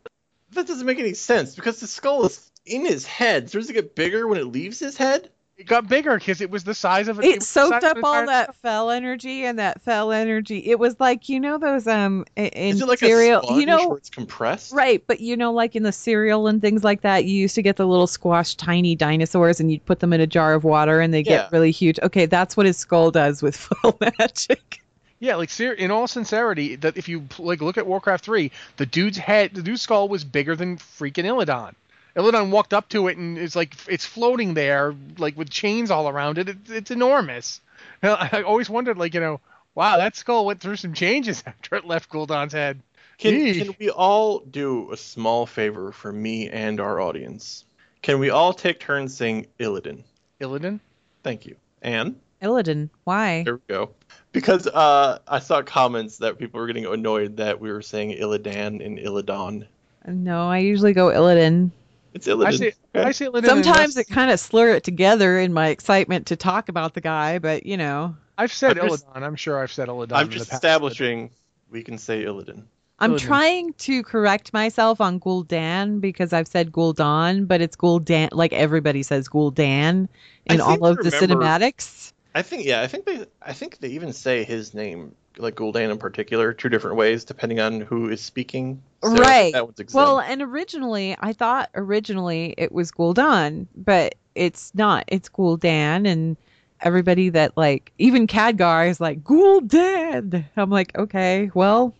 That doesn't make any sense because the skull is in his head. So does it get bigger when it leaves his head? It got bigger because it was the size of a, it was the soaked up all entire- that fel energy and that fel energy. It was like you know those um in like cereal, a you know, where it's compressed? right? But you know, like in the cereal and things like that, you used to get the little squashed tiny dinosaurs, and you'd put them in a jar of water, and they Yeah. get really huge. Okay, that's what his skull does with full magic. Yeah, like ser- in all sincerity, that if you like look at Warcraft 3, the dude's head, the dude's skull was bigger than freaking Illidan. Illidan walked up to it and it's like it's floating there, like with chains all around it. It's, it's enormous. And I I always wondered, like you know, wow, that skull went through some changes after it left Gul'dan's head. Can, Eesh. can we all do a small favor for me and our audience? Can we all take turns saying Illidan? Illidan? Thank you. Anne? Illidan, why? There we go. Because uh, I saw comments that people were getting annoyed that we were saying Illidan and Illidan. No, I usually go Illidan. It's Illidan. I say, okay? I say Sometimes it kind of slur it together in my excitement to talk about the guy, but you know, I've said I'm just- Illidan. I'm sure I've said Illidan. I'm in the just past. establishing we can say Illidan. I'm Illidan. trying to correct myself on Gul'dan because I've said Gul'dan, but it's Gul'dan. Like everybody says Gul'dan in all to of the cinematics. I think yeah, I think they I think they even say his name, like Gul'dan in particular, two different ways depending on who is speaking. So Right. That one's. Well, and originally I thought originally it was Gul'dan, but it's not. It's Gul'dan, and everybody that like even Khadgar is like Gul'dan. I'm like, okay, well,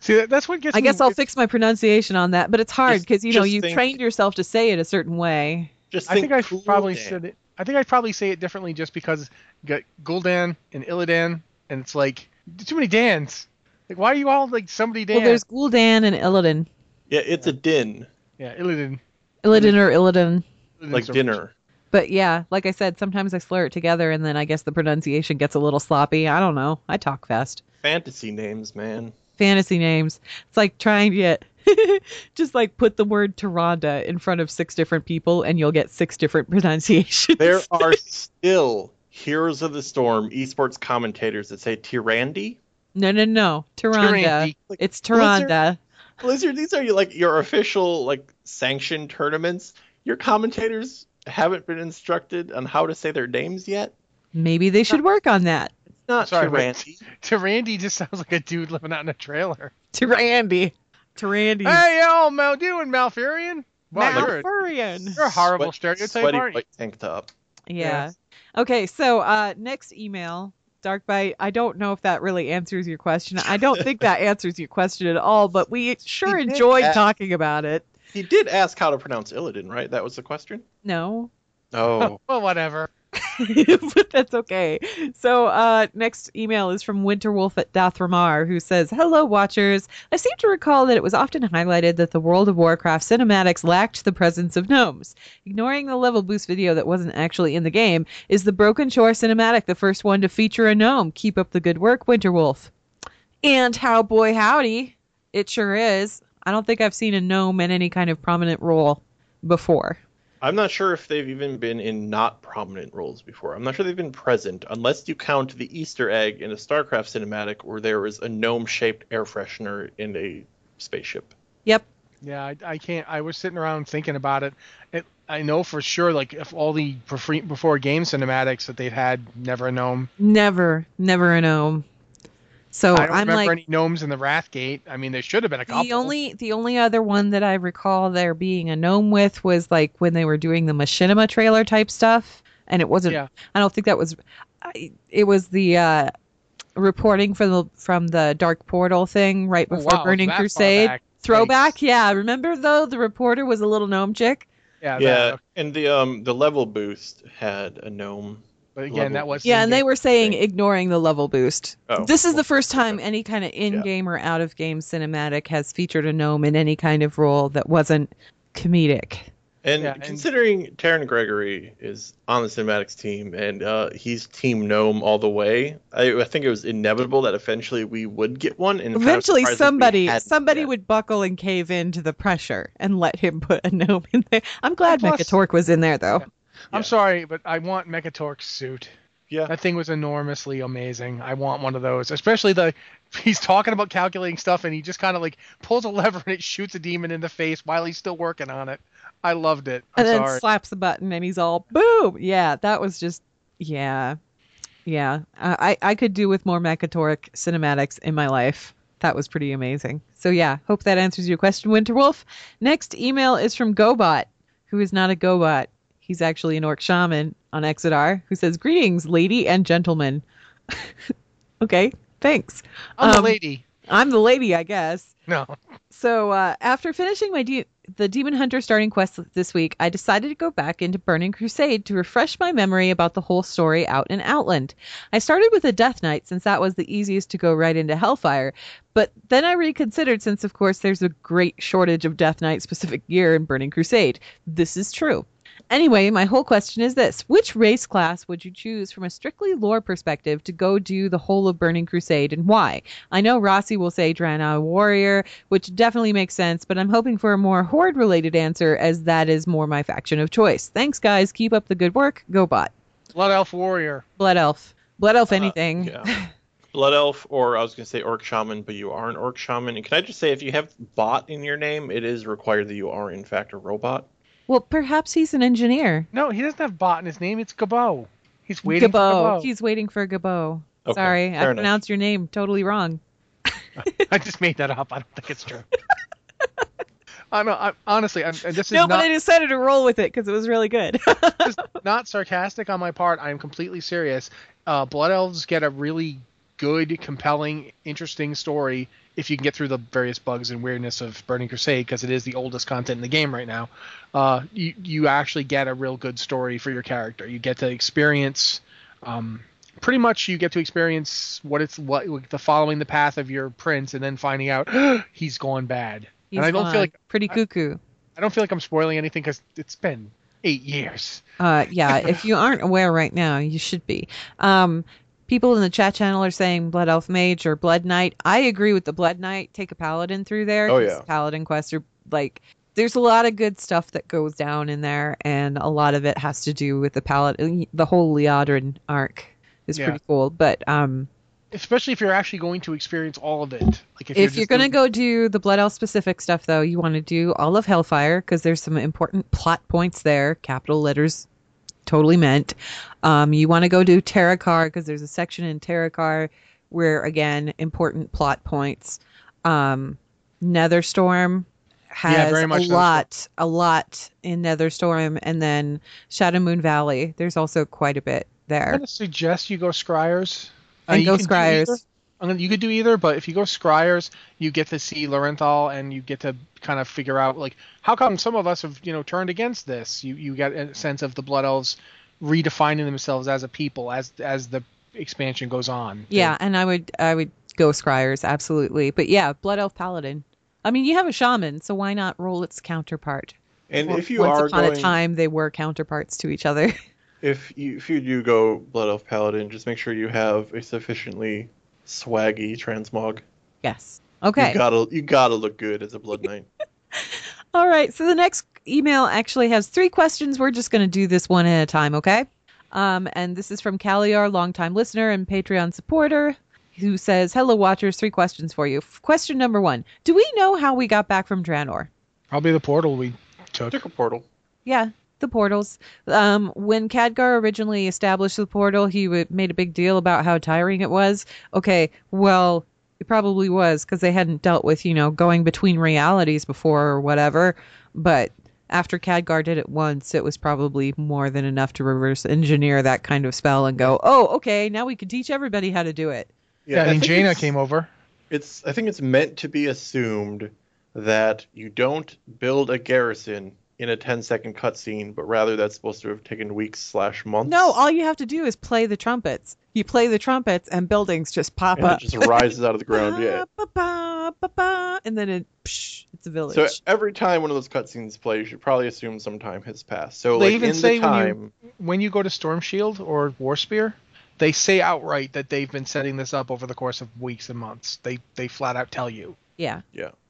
See, that, that's what gets I me. guess I'll fix my pronunciation on that, but it's hard because you know you think- trained yourself to say it a certain way. just think I think I probably said it. I think I'd probably say it differently just because you got Gul'dan and Illidan, and it's like too many Dans. Like, why are you all like somebody Dan? Well, there's Gul'dan and Illidan. Yeah, it's a din, yeah, Illidan. Illidan or Illidan. Illidan's like dinner. But yeah, like I said, sometimes I slur it together and then I guess the pronunciation gets a little sloppy. I don't know. I talk fast. Fantasy names, man. Fantasy names. It's like trying to get just like put the word Tyrande in front of six different people and you'll get six different pronunciations. There are still Heroes of the Storm esports commentators that say Tyrande. no, no, no. Tyrande. Tyrande. It's Blizzard- Blizzard, these are like your official like sanctioned tournaments. Your commentators haven't been instructed on how to say their names yet. Maybe they should work on that. It's not Sorry, Tyrande. Tyrandy just sounds like a dude living out in a trailer. Tyrande. Tyrande. Hey, yo, Mal doing Malfurion? Wow, you're, a, Malfurion. you're a horrible Sweat- stereotype, Sweaty aren't you? white tank top. Yeah. Okay, so uh next email, Darkbite, I don't know if that really answers your question. I don't think that answers your question at all, but we sure He enjoyed ask- talking about it. He did ask how to pronounce Illidan, right? That was the question. No. Oh, Well, whatever. But that's okay. So, uh, next email is from Winterwolf at Dath'Remar, who says, Hello, watchers. I seem to recall that it was often highlighted that the World of Warcraft cinematics lacked the presence of gnomes. Ignoring the level boost video that wasn't actually in the game, is the Broken Shore cinematic the first one to feature a gnome? Keep up the good work, Winterwolf. And how boy howdy, it sure is. I don't think I've seen a gnome in any kind of prominent role before. I'm not sure if they've even been in not prominent roles before. I'm not sure they've been present, unless you count the Easter egg in a StarCraft cinematic where there was a gnome-shaped air freshener in a spaceship. Yep. Yeah, I, I can't. I was sitting around thinking about it. it. I know for sure, like, if all the before, before game cinematics that they've had, never a gnome. Never, never a gnome. So I don't I'm remember like any gnomes in the Wrathgate. I mean, there should have been a couple. the only the only other one that I recall there being a gnome with was like when they were doing the machinima trailer type stuff, and it wasn't. Yeah. I don't think that was. I, it was the uh, reporting from the from the Dark Portal thing right Oh, before wow, Burning Crusade. Throwback, Yikes. yeah. Remember though, the reporter was a little gnome chick. Yeah, yeah, that- and the um the level boost had a gnome. But again, level- that was Yeah, and they were saying thing. ignoring the level boost. Oh, this is well, the first time any kind of in-game or out-of-game cinematic has featured a gnome in any kind of role that wasn't comedic. And Yeah, and- considering Terran Gregory is on the cinematics team and uh, he's Team Gnome all the way, I, I think it was inevitable that eventually we would get one. And kind of Eventually, surprised that we somebody somebody yet. would buckle and cave in to the pressure and let him put a gnome in there. I'm glad And plus- Mekkatorque was in there though. I'm sorry, but I want Mekkatorque's suit. Yeah. That thing was enormously amazing. I want one of those, especially the he's talking about calculating stuff and he just kind of like pulls a lever and it shoots a demon in the face while he's still working on it. I loved it. I'm and then sorry. slaps the button and he's all boom. Yeah, that was just yeah, yeah. I I could do with more Mekkatorque cinematics in my life. That was pretty amazing. So yeah, hope that answers your question, Winterwolf. Next email is from GoBot, who is not a GoBot. He's actually an orc shaman on Exodar, who says, "Greetings, lady and gentlemen." okay, thanks. I'm the Um, lady. I'm the lady, I guess. No. So uh, after finishing my de- the Demon Hunter starting quest this week, I decided to go back into Burning Crusade to refresh my memory about the whole story out in Outland. I started with a Death Knight since that was the easiest to go right into Hellfire, but then I reconsidered since of course there's a great shortage of Death Knight specific gear in Burning Crusade. This is true. Anyway, my whole question is this Which race class would you choose from a strictly lore perspective to go do the whole of Burning Crusade and why? I know Rossi will say Draenei Warrior, which definitely makes sense, but I'm hoping for a more Horde related answer as that is more my faction of choice. Thanks, guys. Keep up the good work. Go bot. Blood Elf Warrior. Blood Elf. Blood Elf Uh, anything. yeah. Blood Elf, or I was going to say Orc Shaman, but you are an Orc Shaman. And can I just say, if you have bot in your name, it is required that you are, in fact, a robot. Well, perhaps he's an engineer. No, he doesn't have bot in his name. It's Gabo. He's waiting for Gabo. Gabo. He's waiting for Gabo. Okay, Sorry, I enough. pronounced your name totally wrong. I just made that up. I don't think it's true. I know. I, honestly, I'm, and this is not. No, but not, I decided to roll with it because it was really good. not sarcastic on my part. I am completely serious. Uh, Blood Elves get a really good, compelling, interesting story if you can get through the various bugs and weirdness of Burning Crusade, because it is the oldest content in the game right now. Uh, you you actually get a real good story for your character. You get to experience. Um, pretty much you get to experience what it's what the following the path of your prince and then finding out he's gone bad He's and i don't feel like pretty cuckoo. i don't feel like i'm spoiling anything because it's been eight years Uh, yeah, if you aren't aware right now, you should be. Um, people in the chat channel are saying Blood Elf Mage or Blood Knight. I agree with the Blood Knight. Take a Paladin through there. Oh, 'cause yeah. Paladin quests are like. There's a lot of good stuff that goes down in there, and a lot of it has to do with the Paladin. The whole Liadrin arc is Yeah. pretty cool. But um, especially if you're actually going to experience all of it like if, if, you're, you're gonna doing- go do the blood elf specific stuff though you want to do all of hellfire because there's some important plot points there capital letters totally meant. Um, you want to go do Terokkar because there's a section in Terokkar where again important plot points. Um, netherstorm has much a so. lot a lot in netherstorm and then shadow moon valley there's also quite a bit there. i'm going to suggest you go scryers. Uh, and go scryers gonna, you could do either, but if you go Scryers, you get to see Voren'thal and you get to kind of figure out like how come some of us have you know turned against this. You you get a sense of the Blood Elves redefining themselves as a people as as the expansion goes on. Yeah, and I would I would go Scryers absolutely. But yeah, Blood Elf Paladin. I mean, you have a shaman, so why not roll its counterpart? And Well, if you once are upon going, a time they were counterparts to each other. if you if you do go Blood Elf Paladin, just make sure you have a sufficiently swaggy transmog. yes. Okay. You gotta you gotta look good as a Blood Knight. All right. So the next email actually has three questions. We're just going to do this one at a time, okay? Um, and this is from Kaliar, longtime listener and Patreon supporter, who says, "Hello, watchers. Three questions for you. Question number one: Do we know how we got back from Draenor? Probably the portal we took. Took a portal. Yeah, the portals. Um, when Khadgar originally established the portal, he w- made a big deal about how tiring it was. Okay, well, it probably was because they hadn't dealt with, you know, going between realities before or whatever. But after Khadgar did it once, it was probably more than enough to reverse engineer that kind of spell and go, oh, okay, now we can teach everybody how to do it. Yeah, I and think Jaina came over. It's I think it's meant to be assumed that you don't build a garrison in a 10 second cutscene, but rather that's supposed to have taken weeks slash months. No, all you have to do is play the trumpets. You play the trumpets, and buildings just pop and up. it just rises out of the ground. Yeah. Ba, ba, ba, ba, and then it, psh, it's a village. So every time one of those cutscenes play, you should probably assume some time has passed. So They like even in say the when you- when you go to Storm Shield or War Spear, they say outright that they've been setting this up over the course of weeks and months. They they flat out tell you yeah.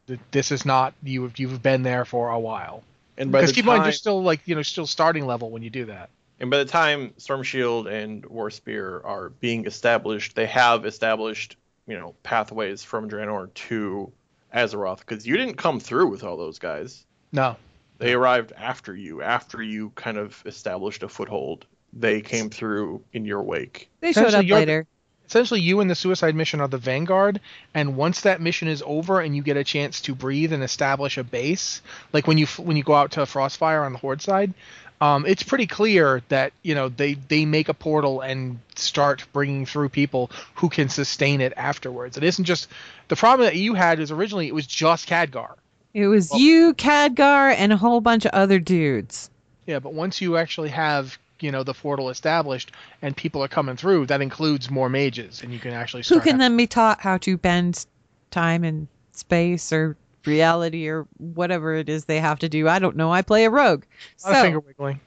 that this is not you. You've been there for a while. And by Because the keep in mind, you're still like you know still starting level when you do that. And by the time Storm Shield and War Spear are being established, they have established, you know, pathways from Draenor to Azeroth because you didn't come through with all those guys. No. They arrived after you, after you kind of established a foothold. They came through in your wake. They showed up you're- later. Essentially, you and the suicide mission are the vanguard, and once that mission is over and you get a chance to breathe and establish a base, like when you when you go out to Frostfire on the Horde side, um, it's pretty clear that you know they they make a portal and start bringing through people who can sustain it afterwards. It isn't just the problem that you had is originally it was just Khadgar. It was you, Khadgar, and a whole bunch of other dudes. Yeah, but once you actually have you know the portal established and people are coming through, that includes more mages, and you can actually Who can ha- then be taught how to bend time and space or reality or whatever it is they have to do. I don't know. I play a rogue. a lot of finger So, wiggling.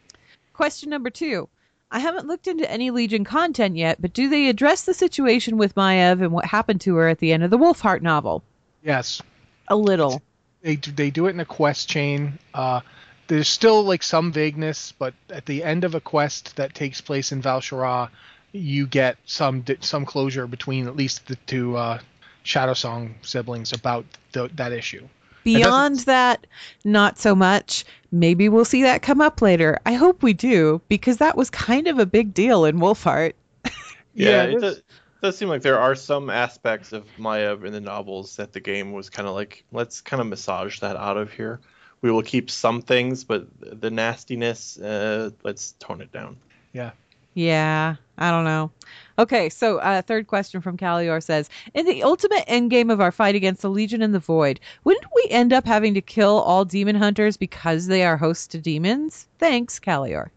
question number two. I haven't looked into any Legion content yet, but do they address the situation with Maiev and what happened to her at the end of the Wolfheart novel? Yes. A little. they do, they do it in a quest chain. Uh, there's still like some vagueness, but at the end of a quest that takes place in Val'sharah, you get some some closure between at least the two uh, Shadow Song siblings about the, that issue. Beyond that, not so much. Maybe we'll see that come up later. I hope we do, because that was kind of a big deal in Wolfheart. Yeah, it it is. does, does seem like there are some aspects of Maya in the novels that the game was kind of like, let's kind of massage that out of here. We will keep some things, but the nastiness, uh, let's tone it down. Yeah. Yeah, I don't know. Okay, so uh, third question from Calior says In the ultimate endgame of our fight against the Legion and the Void, wouldn't we end up having to kill all demon hunters because they are hosts to demons? Thanks, Calior.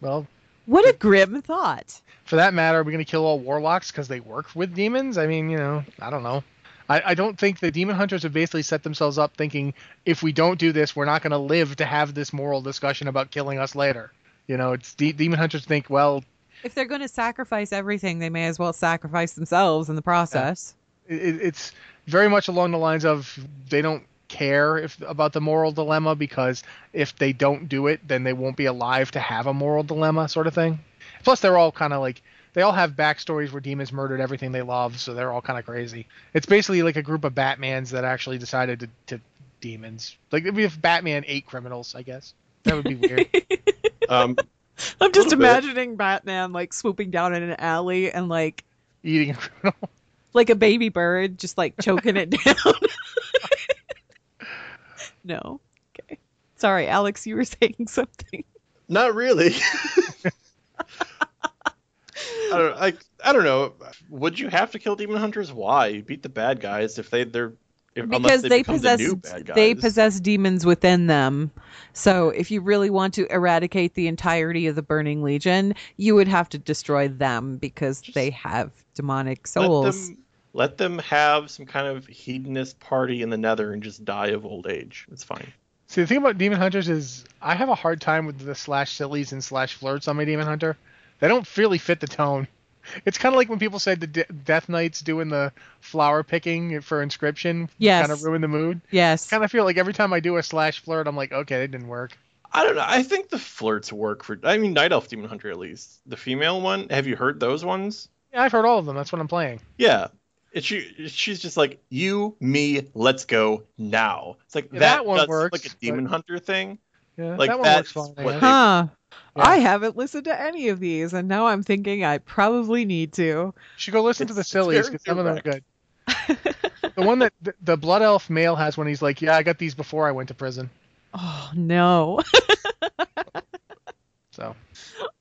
Well, What a grim thought. for that matter, are we going to kill all warlocks because they work with demons? I mean, you know, I don't know. I, I don't think the demon hunters have basically set themselves up thinking if we don't do this, we're not going to live to have this moral discussion about killing us later. You know, it's de- demon hunters think, well, If they're going to sacrifice everything, they may as well sacrifice themselves in the process. it, it's very much along the lines of they don't care if about the moral dilemma because if they don't do it, then they won't be alive to have a moral dilemma, sort of thing. Plus, they're all kind of like they all have backstories where demons murdered everything they love, so they're all kind of crazy. It's basically like a group of Batmans that actually decided to, to demons. Like it'd be if Batman ate criminals, I guess. That would be weird. Um, I'm just Little bit. imagining Batman like swooping down in an alley and like Eating a criminal. like a baby bird, just like choking it down. no. Okay. Sorry, Alex, you were saying something. not really. I don't like. I don't know. Would you have to kill demon hunters? Why beat the bad guys if they they're if, unless because they, they, become possess the new bad guys? they possess demons within them. So if you really want to eradicate the entirety of the burning legion, you would have to destroy them because they have demonic Let souls. them let them have some kind of hedonist party in the Nether and just die of old age. It's fine. See, the thing about demon hunters is I have a hard time with the slash sillies and slash flirts on my demon hunter. They don't really fit the tone. It's kind of like when people said the De- Death Knights doing the flower picking for inscription Yes. kind of ruin the mood. Yes. Kind of feel like every time I do a slash flirt, I'm like, okay, it didn't work. I don't know. I think the flirts work for. I mean, Night Elf Demon Hunter at least. The female one. Have you heard those ones? Yeah, I've heard all of them. That's what I'm playing. Yeah. It's she. She's just like you, me. Let's go now. It's like Yeah, that, that one does works, like a demon but- hunter thing. Yeah, Like that one that's works fine. I what guess. Huh. Yeah. I haven't listened to any of these, and now I'm thinking I probably need to. You should go listen to the It's- it's sillies because some of them are good. The one that the, the Blood Elf male has when he's like, yeah, I got these before I went to prison. Oh no. So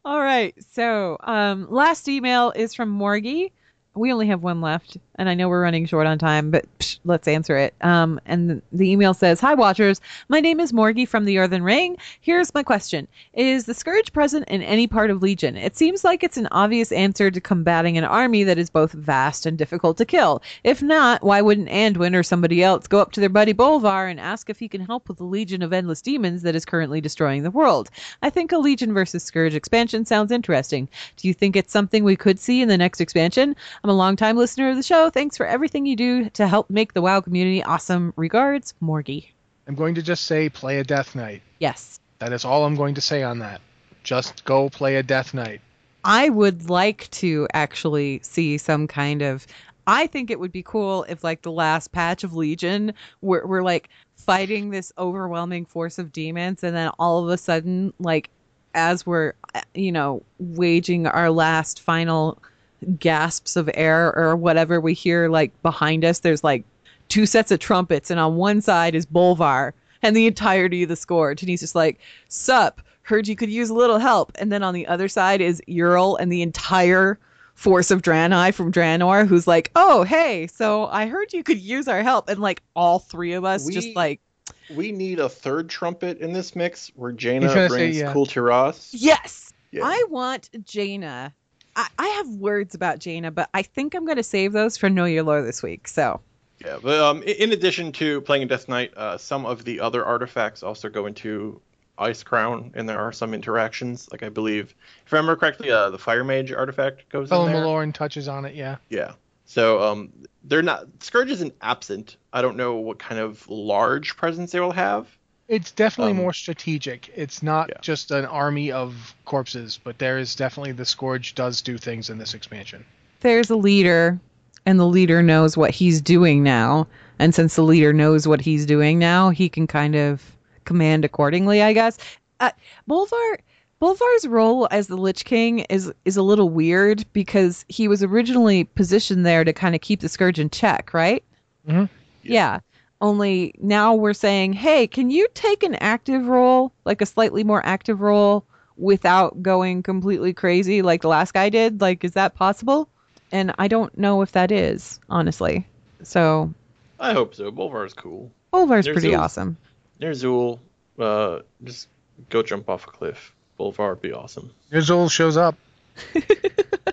All right. So, um, last email is from Morgie. We only have one left, and I know we're running short on time, but psh, let's answer it. Um, and the email says, "Hi, Watchers. My name is Morgie from the Earthen Ring. Here's my question: Is the scourge present in any part of Legion? It seems like it's an obvious answer to combating an army that is both vast and difficult to kill. If not, why wouldn't Anduin or somebody else go up to their buddy Bolvar and ask if he can help with the legion of endless demons that is currently destroying the world? I think a Legion versus Scourge expansion sounds interesting. Do you think it's something we could see in the next expansion? I'm a longtime listener of the show. Thanks for everything you do to help make the WoW community awesome. Regards, Morgie. I'm going to just say play a Death Knight. Yes. That is all I'm going to say on that. Just go play a Death Knight. I would like to actually see some kind of. I think it would be cool if, like, the last patch of Legion, we're, we're like fighting this overwhelming force of demons, and then all of a sudden, like, as we're, you know, waging our last final gasps of air or whatever, we hear, like, behind us, there's like two sets of trumpets, and on one side is Bolvar and the entirety of the Scourge, and he's just like, "Sup." Heard you could use a little help. And then on the other side is Yrel and the entire force of Draenei from Draenor, who's like, "Oh, hey, so I heard you could use our help." And like all three of us, We- just like, We need a third trumpet in this mix where He's Jaina gonna say, brings yeah. Kul Tiras. yes, Yeah. I want Jaina. I, I have words about Jaina, but I think I'm going to save those for Know Your Lore this week. So Yeah, but um, in addition to playing a Death Knight, uh, some of the other artifacts also go into Ice Crown, and there are some interactions. Like I believe, if I remember correctly, uh, the Fire Mage artifact goes Fellow in there. Maloran touches on it, yeah. Yeah. So um, they're not Scourge isn't absent. I don't know what kind of large presence they will have. It's definitely Um, more strategic. It's not yeah. just an army of corpses, but there is definitely the Scourge does do things in this expansion. there's a leader, and the leader knows what he's doing now. And since the leader knows what he's doing now, he can kind of command accordingly, I guess. Uh, Bolvar, Bolvar's role as the Lich King is is a little weird because he was originally positioned there to kind of keep the Scourge in check, right? Mhm. Yeah. Only now we're saying, hey, can you take an active role, like a slightly more active role, without going completely crazy like the last guy did? Like, is that possible? And I don't know if that is, honestly. So I hope so. Bolvar's cool. Bolvar's There's pretty Zeus. awesome. Ner'zhul, uh, just go jump off a cliff. Bolvar would be awesome. Ner'zhul shows up.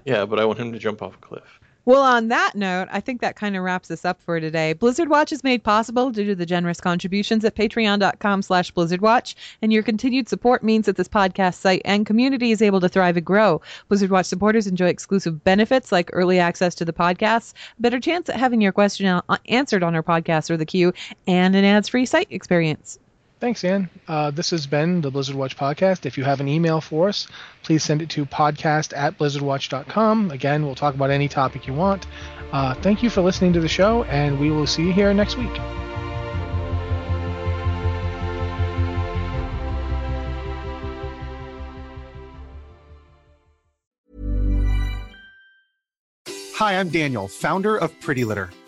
Yeah, but I want him to jump off a cliff. Well, on that note, I think that kind of wraps us up for today. Blizzard Watch is made possible due to the generous contributions at patreon.com slash blizzardwatch, and your continued support means that this podcast site and community is able to thrive and grow. Blizzard Watch supporters enjoy exclusive benefits like early access to the podcast, a better chance at having your question answered on our podcast or the queue, and an ads-free site experience. Thanks, Anne. Uh, this has been the Blizzard Watch podcast. If you have an email for us, please send it to podcast at blizzardwatch.com. Again, we'll talk about any topic you want. Uh, thank you for listening to the show, and we will see you here next week. Hi, I'm Daniel, founder of Pretty Litter.